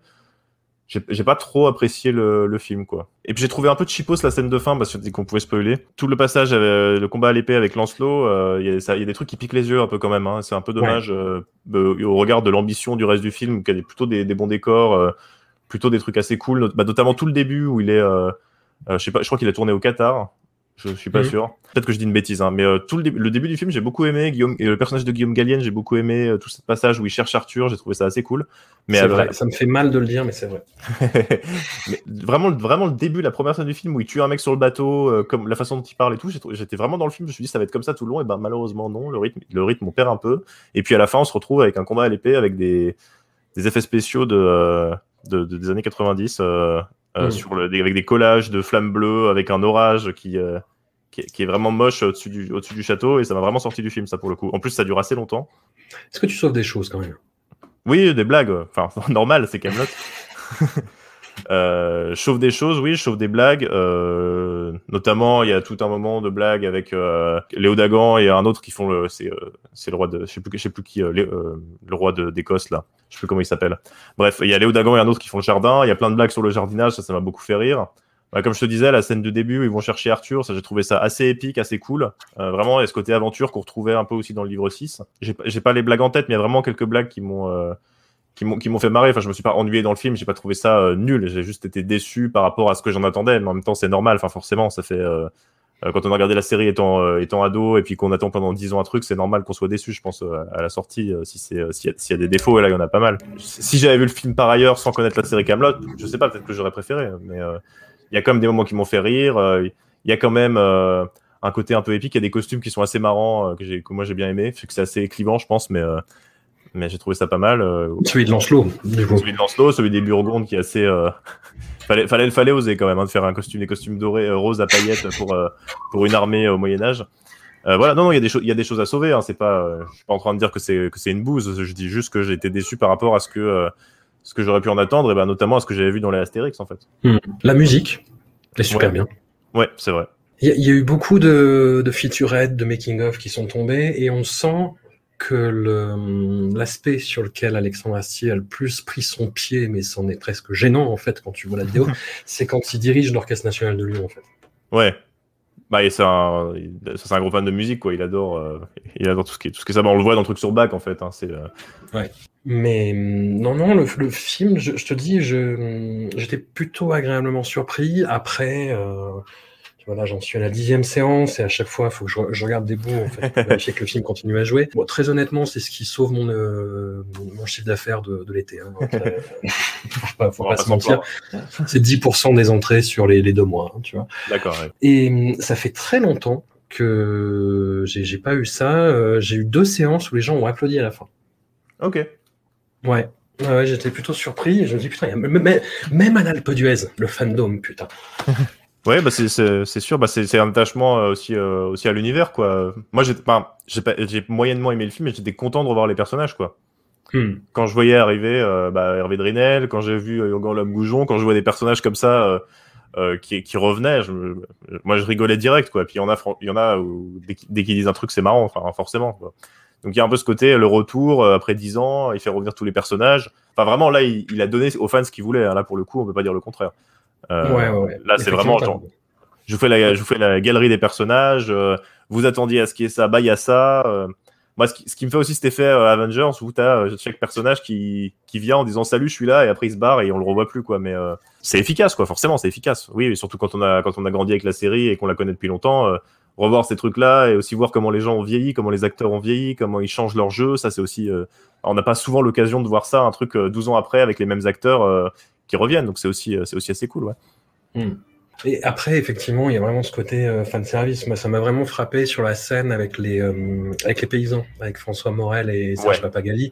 j'ai pas trop apprécié le, le, film quoi. Et puis j'ai trouvé un peu cheapos la scène de fin parce qu'on pouvait spoiler. Tout le passage, euh, le combat à l'épée avec Lancelot, euh, il y, a des trucs qui piquent les yeux un peu quand même. Hein. C'est un peu dommage euh, au regard de l'ambition du reste du film, qui a plutôt des, des bons décors, plutôt des trucs assez cool, bah, notamment tout le début où il est, je sais pas, je crois qu'il a tourné au Qatar. Je suis pas mhm. sûr. Peut-être que je dis une bêtise, hein, mais euh, tout le, le, début du film, j'ai beaucoup aimé. Guillaume, et le personnage de Guillaume Gallienne, j'ai beaucoup aimé euh, tout ce passage où il cherche Arthur. J'ai trouvé ça assez cool. Mais vrai. Ça me fait mal de le dire, mais c'est vrai. mais vraiment, vraiment le début, la première scène du film où il tue un mec sur le bateau, euh, comme la façon dont il parle et tout, j'étais vraiment dans le film. Je me suis dit ça va être comme ça tout le long. Et ben malheureusement non. Le rythme, le rythme, on perd un peu. Et puis à la fin, on se retrouve avec un combat à l'épée avec des, des effets spéciaux de, de, des années 90. Euh, mm. sur le, avec des collages de flammes bleues, avec un orage qui, euh, qui, qui, est vraiment moche au-dessus du, au du château, et ça m'a vraiment sorti du film, ça pour le coup. En plus, ça dure assez longtemps. Est-ce que tu sauves des choses quand même? Oui, des blagues. Enfin, normal, c'est Camelot. Euh, chauffe des choses, oui, chauffe des blagues. Euh, notamment, il y a tout un moment de blague avec euh, Léo Dagan et un autre qui font le, c'est, euh, le roi de, je sais plus, je sais plus qui, euh, le roi d'Écosse là, je sais plus comment il s'appelle. Bref, il y a Léo Dagan et un autre qui font le jardin. Il y a plein de blagues sur le jardinage, ça, ça m'a beaucoup fait rire. Bah, comme je te disais, la scène de début où ils vont chercher Arthur, ça j'ai trouvé ça assez épique, assez cool. Euh, vraiment, il y a ce côté aventure qu'on retrouvait un peu aussi dans le livre 6. J'ai, pas les blagues en tête, mais il y a vraiment quelques blagues qui m'ont m'ont qui m'ont fait marrer. Enfin, je me suis pas ennuyé dans le film, j'ai pas trouvé ça euh, nul. J'ai juste été déçu par rapport à ce que j'en attendais. Mais en même temps, c'est normal. Enfin, forcément, ça fait euh, euh, quand on a regardé la série étant étant ado et puis qu'on attend pendant 10 ans un truc, c'est normal qu'on soit déçu. Je pense à la sortie, si c'est s'il y, a des défauts, et là il y en a pas mal. Si j'avais vu le film par ailleurs sans connaître la série Camelot, je sais pas, peut-être que j'aurais préféré. Mais il y a quand même des moments qui m'ont fait rire. Il y a quand même un côté un peu épique. Il y a des costumes qui sont assez marrants que moi j'ai bien aimé. c'est assez clivant, je pense, mais mais j'ai trouvé ça pas mal. Euh, celui de Lancelot, du coup. Celui de Lancelot, celui des Burgondes qui est assez. Euh... fallait, fallait, fallait oser quand même hein, de faire un costume, des costumes dorés, euh, roses à paillettes pour, euh, pour une armée au Moyen-Âge. voilà, non, non, il y, a des il y a des choses à sauver. Hein, c'est pas, je suis pas en train de dire que c'est que c'est une bouse. Je dis juste que j'ai été déçu par rapport à ce que ce que j'aurais pu en attendre, et ben notamment à ce que j'avais vu dans les Astérix en fait. Hmm. La musique est super bien. Ouais, c'est vrai. Il y, y, a eu beaucoup de, de featurettes, de making-of qui sont tombés, et on sent que l'aspect sur lequel Alexandre Astier a le plus pris son pied, mais c'en est presque gênant en fait quand tu vois la vidéo, c'est quand il dirige l'Orchestre National de Lyon en fait. Ouais. Bah, c'est un, un, gros fan de musique, quoi. Il adore, euh, il adore tout ce qui est, tout ce qui est ça. on le voit dans le truc sur Bach, en fait. Hein, c'est, euh, Ouais. Mais non, non, le, le film, je, je, te dis, je, j'étais plutôt agréablement surpris. Après, euh, voilà, j'en suis à la dixième séance et à chaque fois, il faut que je, regarde des bouts en fait, pour vérifier que le film continue à jouer. Bon, très honnêtement, c'est ce qui sauve mon, euh, mon chiffre d'affaires de, de l'été. Hein. faut pas, faut pas se mentir. C'est 10% des entrées sur les, les deux mois, hein, tu vois. D'accord. Ouais. Et hum, ça fait très longtemps que j'ai pas eu ça. Euh, j'ai eu deux séances où les gens ont applaudi à la fin. Ok. Ouais. Ouais, j'étais plutôt surpris. Je me dis, putain, y a même, même à l'Alpe d'Huez, le fandom, putain. Ouais, bah c'est sûr, bah c'est un attachement euh, aussi euh, aussi à l'univers quoi. Moi j'ai j'ai moyennement aimé le film, mais j'étais content de revoir les personnages quoi. Hmm. Quand je voyais arriver euh, bah, Hervé Drinel, quand j'ai vu Yogan Lhomme Goujon, quand je vois des personnages comme ça qui, qui revenaient, je, moi je rigolais direct quoi. Puis il y en a il y en a où, dès qu'ils disent un truc c'est marrant, enfin forcément. Quoi. Donc il y a un peu ce côté le retour après dix ans, il fait revenir tous les personnages. Enfin vraiment là il, il a donné aux fans ce qu'il voulait. Hein. Là pour le coup on peut pas dire le contraire. Euh, là, c'est vraiment genre, je vous fais la, je vous fais la galerie des personnages. Euh, vous attendiez à ce qu'il y ait ça, bah il y a ça. Euh. moi, ce qui, ce qui, me fait aussi cet effet Avengers où tu as chaque personnage qui, qui vient en disant salut, je suis là, et après il se barre et on le revoit plus, quoi. Mais c'est efficace, quoi. Forcément, c'est efficace. Oui, et surtout quand on a quand on a grandi avec la série et qu'on la connaît depuis longtemps, revoir ces trucs-là et aussi voir comment les gens ont vieilli, comment les acteurs ont vieilli, comment ils changent leur jeu. Ça, c'est aussi. on n'a pas souvent l'occasion de voir ça, un truc 12 ans après avec les mêmes acteurs qui reviennent. Donc c'est aussi, c'est aussi assez cool, ouais. Hmm. Et après, effectivement, il y a vraiment ce côté euh, fan service. Moi, ça m'a vraiment frappé sur la scène avec les, euh, avec les paysans, avec François Morel et Serge Papagali,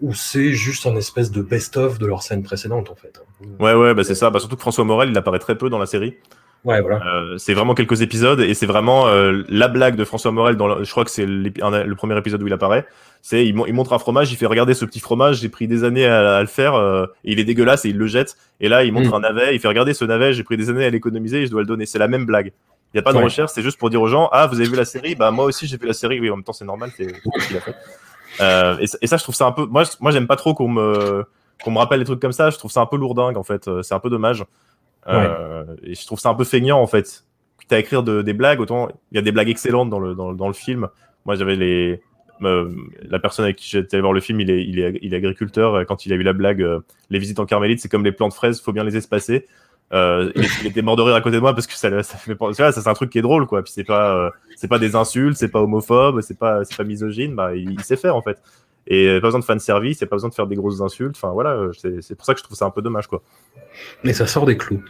où c'est juste un espèce de best-of de leur scène précédente, en fait. Ouais, ouais, bah c'est ça. Bah, surtout que François Morel, il apparaît très peu dans la série. Ouais, voilà. Euh, c'est vraiment quelques épisodes et c'est vraiment euh, la blague de François Morel. Dans je crois que c'est le premier épisode où il apparaît. C'est il, il, montre un fromage, il fait regarder ce petit fromage. J'ai pris des années à, le faire. Euh, il est dégueulasse et il le jette. Et là, il montre mm. un navet. Il fait regarder ce navet. J'ai pris des années à l'économiser et je dois le donner. C'est la même blague. Il n'y a pas de recherche. C'est juste pour dire aux gens ah vous avez vu la série? Bah moi aussi j'ai vu la série. Oui en même temps c'est normal. C'est ce qu'il a fait. Et, et, ça je trouve ça un peu. Moi moi j'aime pas trop qu'on me qu'on me rappelle des trucs comme ça, je trouve ça un peu lourdingue en fait. C'est un peu dommage. Et je trouve ça un peu feignant en fait. Tu à écrire des blagues, autant il y a des blagues excellentes dans le, dans, le film. Moi, j'avais les. la personne avec qui j'étais voir le film, il est, il est, agriculteur. Quand il a eu la blague, les visites en carmélite, c'est comme les plantes fraises, faut bien les espacer. Euh, il, était mort de rire à côté de moi parce que ça, ça fait ça c'est un truc qui est drôle quoi puis c'est pas euh, c'est pas des insultes c'est pas homophobe c'est pas pas misogyne bah il, sait faire en fait et pas besoin de fan service il pas besoin de faire des grosses insultes enfin voilà euh, c'est pour ça que je trouve ça un peu dommage quoi mais ça sort des clous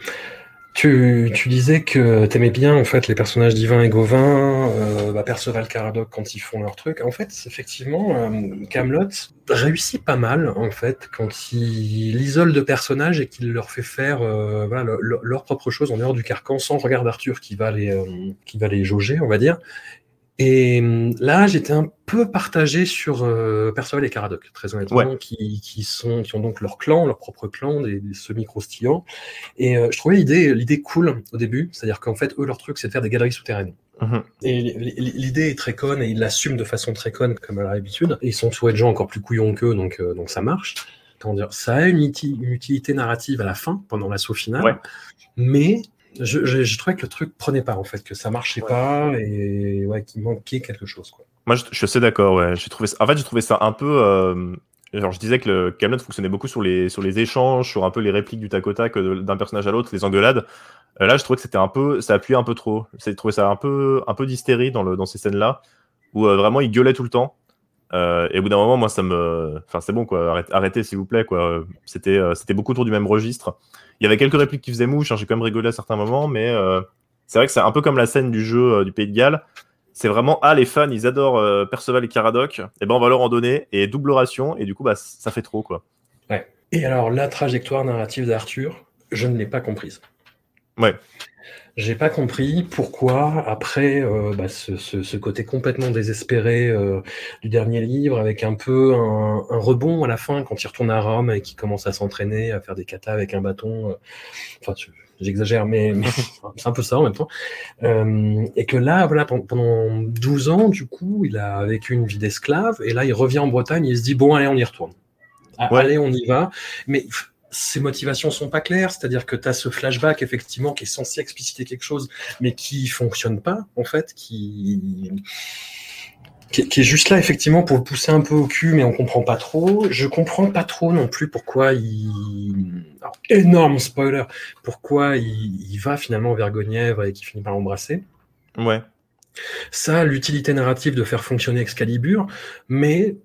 tu, disais que t'aimais bien en fait les personnages d'Ivan et Gauvin, euh, bah, Perceval Caradoc quand ils font leur truc. En fait, effectivement, euh, Camelot réussit pas mal en fait quand il isole de personnages et qu'il leur fait faire euh, leur propre chose en dehors du carcan sans regard d'Arthur qui va les euh, qui va les jauger, on va dire. Et hum, là, j'étais un peu partagé sur euh, Perceval et Caradoc, très honnêtement, qui, qui, sont, qui ont donc leur clan, leur propre clan, des, semi-croustillants. Et euh, je trouvais l'idée, l'idée cool au début, c'est-à-dire qu'en fait, eux, leur truc, c'est de faire des galeries souterraines. Mhm. Et l'idée est très conne et ils l'assument de façon très conne, comme à l'habitude. Ils sont soit des gens encore plus couillons qu'eux, donc, euh, donc ça marche. Comment dire, ça a une, utilité narrative à la fin, pendant l'assaut final, mais je, je, je, trouvais que le truc prenait pas en fait, que ça marchait pas et ouais, qu'il manquait quelque chose. Quoi. Moi, je, je suis assez d'accord. Ouais, j'ai trouvé. Ça... En fait, j'ai trouvé ça un peu. Euh... Genre, je disais que le Camelot fonctionnait beaucoup sur les sur les échanges, sur un peu les répliques du tac au tac euh, d'un personnage à l'autre, les engueulades. Euh, là, je trouvais que c'était un peu, ça appuyait un peu trop. J'ai trouvé ça un peu un peu d'hystérie dans le dans ces scènes-là où euh, vraiment il gueulait tout le temps. Euh, et au bout d'un moment, moi, ça me. Enfin, c'est bon, quoi. Arrêtez, s'il vous plaît, quoi. C'était, euh, c'était beaucoup autour du même registre. Il y avait quelques répliques qui faisaient mouche. Hein, J'ai quand même rigolé à certains moments, mais euh, c'est vrai que c'est un peu comme la scène du jeu du Pays de Galles. C'est vraiment, ah, les fans, ils adorent Perceval et Caradoc. Et eh ben, on va leur en donner. Et double ration. Et du coup, bah, ça fait trop, quoi. Ouais. Et alors, la trajectoire narrative d'Arthur, je ne l'ai pas comprise. Ouais. J'ai pas compris pourquoi, après euh, bah, ce, ce, ce, côté complètement désespéré euh, du dernier livre, avec un peu un, un, rebond à la fin quand il retourne à Rome et qu'il commence à s'entraîner, à faire des katas avec un bâton. Euh, enfin, j'exagère, mais, mais c'est un peu ça en même temps. Euh, et que là, voilà, pendant 12 ans, du coup, il a vécu une vie d'esclave, et là, il revient en Bretagne, et il se dit bon, allez, on y retourne. Ah, allez, on y va. Mais ses motivations sont pas claires, c'est-à-dire que tu as ce flashback effectivement qui est censé expliciter quelque chose, mais qui fonctionne pas en fait, qui qui, est juste là effectivement pour le pousser un peu au cul, mais on comprend pas trop. Je comprends pas trop non plus pourquoi il énorme spoiler, pourquoi il, il va finalement vers Guenièvre et qui finit par l'embrasser. Ouais. Ça, l'utilité narrative de faire fonctionner Excalibur, mais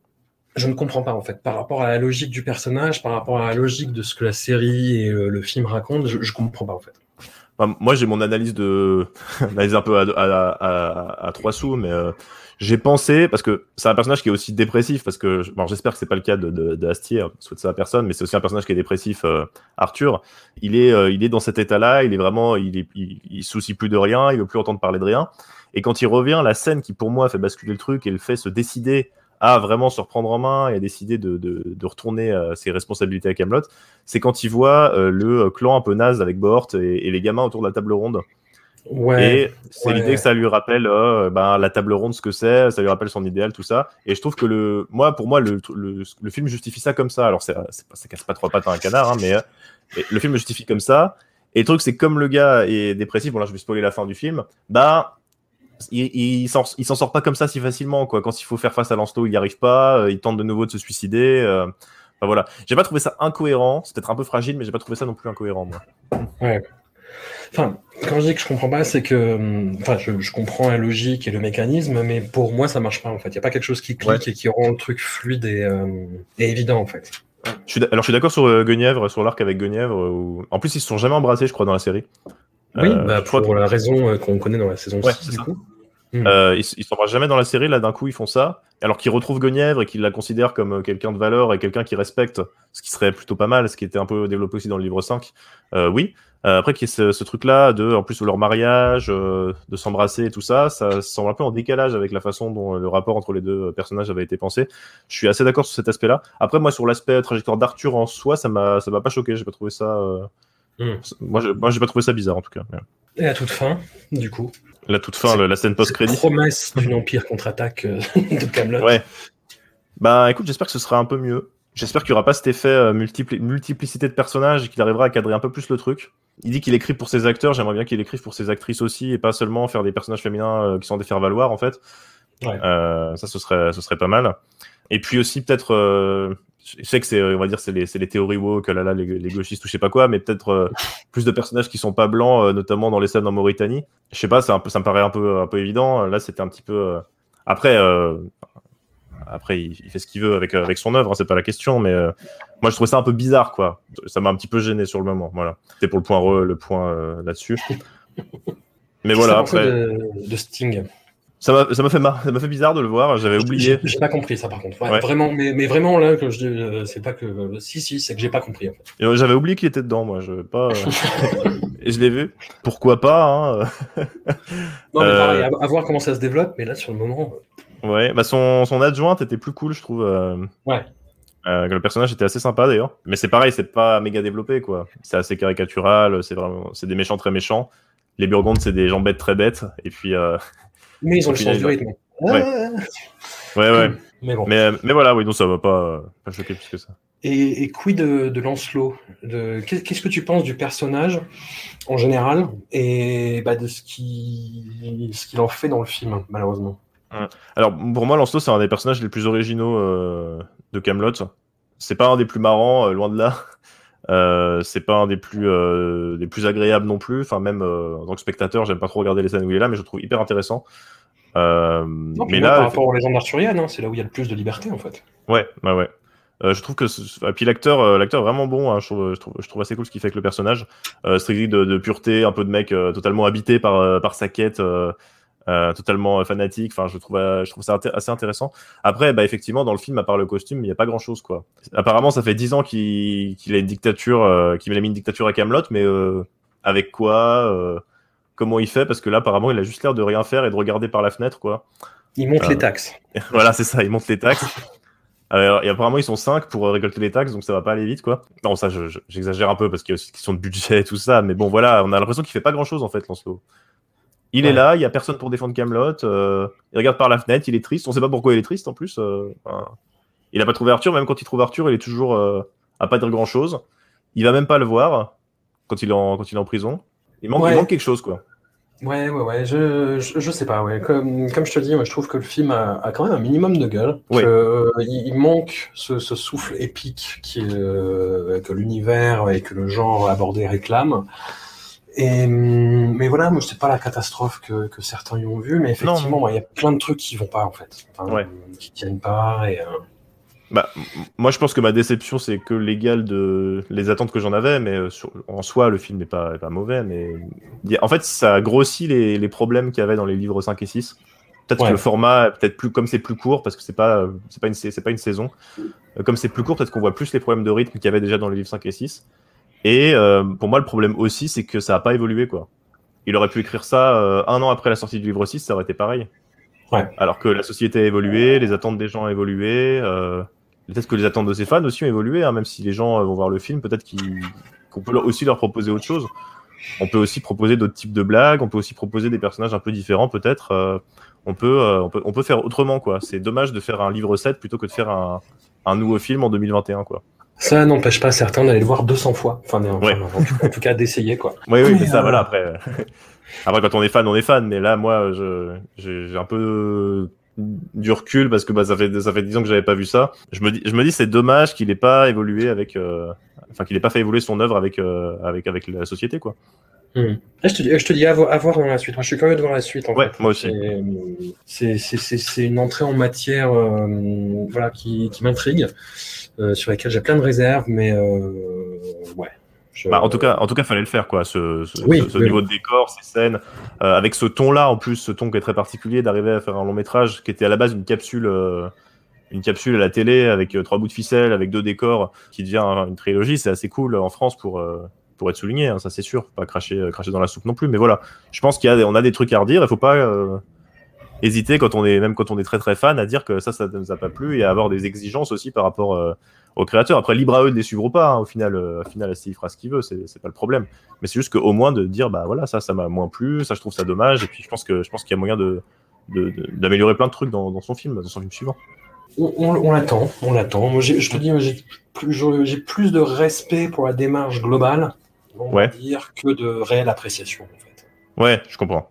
je ne comprends pas en fait. Par rapport à la logique du personnage, par rapport à la logique de ce que la série et le, film racontent, je, ne comprends pas en fait. Moi, j'ai mon analyse de analyse un peu à, à, à, trois sous, mais euh, j'ai pensé parce que c'est un personnage qui est aussi dépressif parce que bon, j'espère que c'est pas le cas de, de, de Astier, soit de sa personne, mais c'est aussi un personnage qui est dépressif. Euh, Arthur, il est euh, il est dans cet état-là, il est vraiment il est il, il, soucie plus de rien, il veut plus entendre parler de rien. Et quand il revient, la scène qui pour moi fait basculer le truc et le fait se décider à vraiment se reprendre en main et à décider de, de, de retourner euh, ses responsabilités à Camelot, c'est quand il voit euh, le clan un peu naze avec Bort et, et, les gamins autour de la table ronde. Ouais, et c'est l'idée que ça lui rappelle euh, ben, la table ronde, ce que c'est, ça lui rappelle son idéal, tout ça. Et je trouve que le, moi, pour moi, le, le, le film justifie ça comme ça. Alors, c'est, ça casse pas trois pattes à un canard, hein, mais le film justifie comme ça. Et le truc, c'est comme le gars est dépressif, bon là, je vais spoiler la fin du film, bah, il, il s'en sort pas comme ça si facilement quoi. Quand il faut faire face à Lancelot, il n'y arrive pas. Euh, il tente de nouveau de se suicider. Euh, enfin, voilà. J'ai pas trouvé ça incohérent. C'est peut-être un peu fragile, mais j'ai pas trouvé ça non plus incohérent moi. Ouais. Enfin, quand je dis que je comprends pas, c'est que, enfin, je, je, comprends la logique et le mécanisme, mais pour moi, ça marche pas en fait. Il y a pas quelque chose qui clique ouais. et qui rend le truc fluide et, euh, et évident en fait. Je suis alors je suis d'accord sur euh, Guenièvre, sur l'arc avec Guenièvre. Où... En plus, ils se sont jamais embrassés, je crois, dans la série. Oui, euh, bah, pour la raison qu'on connaît dans la saison ouais, 6, du coup. Mmh. Euh, ils ils s'embrassent jamais dans la série, là d'un coup ils font ça, alors qu'ils retrouvent Guenièvre et qu'ils la considèrent comme euh, quelqu'un de valeur et quelqu'un qui respecte, ce qui serait plutôt pas mal, ce qui était un peu développé aussi dans le livre 5. Euh, oui, euh, après qu'il y ait ce, ce truc-là, de en plus leur mariage, euh, de s'embrasser et tout ça, ça semble un peu en décalage avec la façon dont le rapport entre les deux personnages avait été pensé. Je suis assez d'accord sur cet aspect-là. Après moi sur l'aspect trajectoire d'Arthur en soi, ça m'a ça m'a pas choqué, j'ai pas trouvé ça. Mmh. Moi, je, moi j'ai pas trouvé ça bizarre en tout cas. Et à toute fin, du coup. La toute fin, la scène post-crédit. Promesse d'une empire contre-attaque euh, de Camelot. Ouais. Bah écoute, j'espère que ce sera un peu mieux. J'espère qu'il n'y aura pas cet effet euh, multiplicité de personnages et qu'il arrivera à cadrer un peu plus le truc. Il dit qu'il écrit pour ses acteurs, j'aimerais bien qu'il écrive pour ses actrices aussi et pas seulement faire des personnages féminins euh, qui sont des faire-valoir en fait. Euh, ça, ce serait, ce serait pas mal. Et puis aussi peut-être, euh, je sais que c'est, on va dire, c'est les, les, théories woke, là, là, les, les, gauchistes ou je sais pas quoi, mais peut-être plus de personnages qui sont pas blancs, notamment dans les scènes en Mauritanie. Je sais pas, un peu, ça me paraît un peu, un peu évident. Là, c'était un petit peu. Après, après, il, fait ce qu'il veut avec, avec son œuvre, hein, c'est pas la question, mais euh, moi je trouvais ça un peu bizarre, quoi. Ça m'a un petit peu gêné sur le moment. Voilà. C'était pour le point le point euh, là-dessus. Mais voilà, après. De, Sting. Ça m'a fait ça m'a fait bizarre de le voir. J'avais oublié. J'ai pas compris ça par contre. Vraiment, mais, mais, vraiment là que je euh, c'est pas que si si c'est que j'ai pas compris. En fait. J'avais oublié qu'il était dedans moi. Je pas. Et je l'ai vu. Pourquoi pas hein Non mais pareil, à, voir comment ça se développe. Mais là sur le moment. Ouais, bah son, son adjointe était plus cool, je trouve. Euh, ouais. Euh, le personnage était assez sympa d'ailleurs. Mais c'est pareil, c'est pas méga développé quoi. C'est assez caricatural, c'est vraiment, c'est des méchants très méchants. Les Burgondes, c'est des gens bêtes très bêtes. Et puis. Euh... Mais ils ont le sens du rythme. Ouais. ouais, ouais. Mais bon. Mais, mais voilà, oui, donc ça va pas, pas choquer plus que ça. Et, et quid de, de Lancelot? De, Qu'est-ce que tu penses du personnage en général et bah, de ce qu'il ce qu'il en fait dans le film, malheureusement? Alors pour moi, Lancelot, c'est un des personnages les plus originaux euh, de Camelot. C'est pas un des plus marrants, euh, loin de là. Euh, c'est pas un des plus des plus agréables non plus. Enfin même en tant que spectateur, j'aime pas trop regarder les scènes où il est là, mais je le trouve hyper intéressant. mais là, par rapport aux légendes arthuriennes, hein, c'est là où il y a le plus de liberté en fait. Ouais, bah ouais. je trouve que et puis l'acteur l'acteur vraiment bon hein, je, trouve, je, trouve, assez cool ce qu'il fait avec le personnage euh, de, de, pureté un peu de mec totalement habité par par sa quête euh, totalement fanatique. Enfin, je trouve, euh, je trouve ça assez intéressant. Après, bah, effectivement, dans le film, à part le costume, il n'y a pas grand chose, quoi. Apparemment, ça fait dix ans qu'il a une dictature, euh, qu'il a mis une dictature à Camelot, mais avec quoi Comment il fait? Parce que là, apparemment, il a juste l'air de rien faire et de regarder par la fenêtre, quoi. Il monte les taxes. voilà, c'est ça, il monte les taxes. et apparemment, ils sont cinq pour récolter les taxes, donc ça va pas aller vite, quoi. Non, ça, j'exagère un peu parce qu'il y a aussi une question de budget et tout ça, mais bon, voilà, on a l'impression qu'il fait pas grand chose, en fait, Lancelot. Il est là, il y a personne pour défendre Camelot. Euh, il regarde par la fenêtre, il est triste. On sait pas pourquoi il est triste en plus. Euh, il a pas trouvé Arthur, même quand il trouve Arthur, il est toujours euh, à pas dire grand chose. Il va même pas le voir quand il est en, quand il est en prison. Il manque, il manque quelque chose, quoi. Ouais, ouais, ouais, je, je, sais pas, ouais. Comme, comme je te dis, moi, je trouve que le film a, quand même un minimum de gueule. il, manque ce, ce, souffle épique qui, que l'univers et que le genre abordé réclame. Et, mais voilà, moi, c'est pas la catastrophe que, que certains y ont vu, mais effectivement, il y a plein de trucs qui vont pas, en fait. Enfin, Qui tiennent pas. Et, euh... bah, moi, je pense que ma déception, c'est que l'égal de les attentes que j'en avais, mais euh, en soi, le film n'est pas, pas mauvais. Mais en fait, ça grossit les, les problèmes qu'il y avait dans les livres 5 et 6. Peut-être que le format, peut-être plus comme c'est plus court, parce que c'est pas, c'est pas une, c'est pas une saison. Euh, comme c'est plus court, peut-être qu'on voit plus les problèmes de rythme qu'il y avait déjà dans les livres 5 et 6. Et euh, pour moi, le problème aussi, c'est que ça n'a pas évolué, quoi. Il aurait pu écrire ça euh, un an après la sortie du livre 6, ça aurait été pareil. Ouais. Alors que la société a évolué, les attentes des gens ont évolué, euh, peut-être que les attentes de ses fans aussi ont évolué, hein, même si les gens vont voir le film, peut-être qu'on peut aussi leur proposer autre chose. On peut aussi proposer d'autres types de blagues, on peut aussi proposer des personnages un peu différents, peut-être. on, peut, on, peut, on peut faire autrement, quoi. C'est dommage de faire un livre 7 plutôt que de faire un, un nouveau film en 2021, quoi. Ça n'empêche pas certains d'aller le voir 200 fois. Enfin, en, tout cas, d'essayer, quoi. Oui, oui, c'est ça, voilà, après. après, quand on est fan, on est fan, mais là, moi, j'ai un peu du recul parce que bah, ça fait ça fait 10 ans que j'avais pas vu ça. Je me dis je me dis c'est dommage qu'il ait pas évolué avec euh, enfin qu'il ait pas fait évoluer son œuvre avec euh, avec avec la société quoi. Hmm. Eh, je te dis, je te dis à, voir, dans la suite. Moi, je suis curieux de voir la suite. En ouais, moi aussi. C'est une entrée en matière euh, voilà, qui, qui m'intrigue. Euh, sur lesquels j'ai plein de réserves, mais euh, ouais. Bah, en tout cas, en tout cas, fallait le faire, quoi. Ce, ce, niveau de décor, ces scènes, euh, avec ce ton-là, en plus, ce ton qui est très particulier, d'arriver à faire un long métrage qui était à la base une capsule, une capsule à la télé avec trois bouts de ficelle, avec deux décors, qui devient une trilogie. C'est assez cool en France pour pour être souligné, hein, ça c'est sûr. Pas cracher, cracher dans la soupe non plus, mais voilà. Je pense qu'il y a, on a des trucs à redire. Il faut pas hésiter quand on est même quand on est très très fan à dire que ça ça ne nous a pas plu et à avoir des exigences aussi par rapport euh, aux créateurs. Après libre à eux de les suivre ou pas. Hein, au final, euh, au final, il fera ce qu'il veut, c'est pas le problème. Mais c'est juste qu'au moins de dire bah voilà ça ça m'a moins plu, ça je trouve ça dommage et puis je pense que je pense qu'il y a moyen de d'améliorer plein de trucs dans, son film, dans son film suivant. On, l'attend, on l'attend. je te dis, j'ai plus, plus de respect pour la démarche globale, on va dire, que de réelle appréciation. En fait. Ouais, je comprends.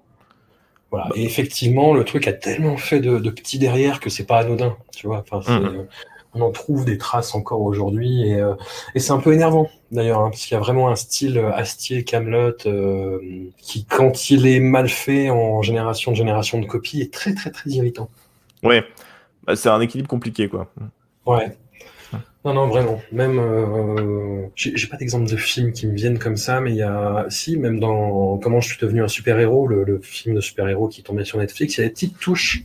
Voilà. Et effectivement, le truc a tellement fait de, petits derrière que c'est pas anodin, tu vois. Enfin, mhm. on en trouve des traces encore aujourd'hui et, euh, c'est un peu énervant d'ailleurs, hein, parce qu'il y a vraiment un style euh, Astier, Camelot euh, qui, quand il est mal fait en génération de génération de copies, est très très très irritant. Ouais, bah, c'est un équilibre compliqué quoi. Ouais. Non, non, vraiment. Même, euh, j'ai pas d'exemple de film qui me viennent comme ça, mais il y a, si, même dans Comment je suis devenu un super-héros, le, film de super-héros qui tombait sur Netflix, il y a des petites touches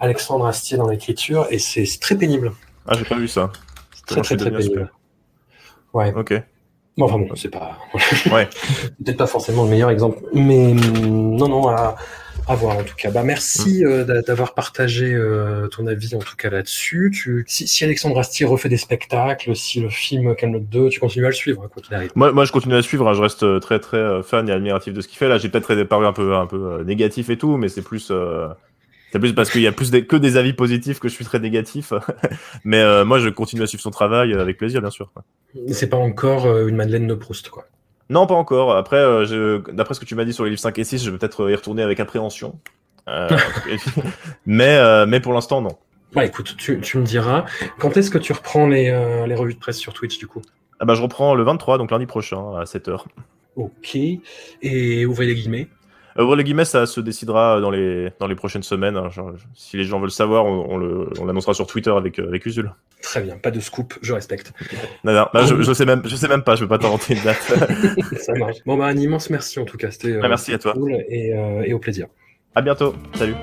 Alexandre Astier dans l'écriture et c'est très pénible. Ah, j'ai pas vu ça. Très, très, très pénible. Ouais. Ok. Bon, enfin bon, c'est pas. ouais. Peut-être pas forcément le meilleur exemple, mais non, non, à, à voir en tout cas. Bah, merci mm. euh, d'avoir partagé euh, ton avis en tout cas là-dessus. Tu... Si, Alexandre Astier refait des spectacles, si le film Camelot 2, tu continues à le suivre, quoi qu'il arrive. Moi, moi, je continue à le suivre. Hein. Je reste euh, très très fan et admiratif de ce qu'il fait. Là, j'ai peut-être paru un peu un peu négatif et tout, mais c'est plus. C'est plus parce qu'il y a plus que des avis positifs que je suis très négatif. mais moi, je continue à suivre son travail avec plaisir, bien sûr. C'est pas encore une Madeleine de Proust, quoi. Non, pas encore. Après, euh, d'après ce que tu m'as dit sur les livres 5 et 6, je vais peut-être y retourner avec appréhension. Euh, mais, euh, mais pour l'instant, non. Bah écoute, tu, me diras. Quand est-ce que tu reprends les, les, revues de presse sur Twitch du coup? Ah bah, Je reprends le 23, donc lundi prochain, à 7h. Ok. Et ouvrez les guillemets Ouvrir les guillemets, ça se décidera dans les, dans les prochaines semaines. Hein. si les gens veulent savoir, on, l'annoncera sur Twitter avec, euh, avec Usul. Très bien, pas de scoop, je respecte. non, non, bah, je, je, sais même, je sais même pas, je veux pas t'inventer une date. ça marche. Bon, bah, un immense merci en tout cas. C'était ah, merci à toi. Cool et, euh, et au plaisir. À bientôt. Salut.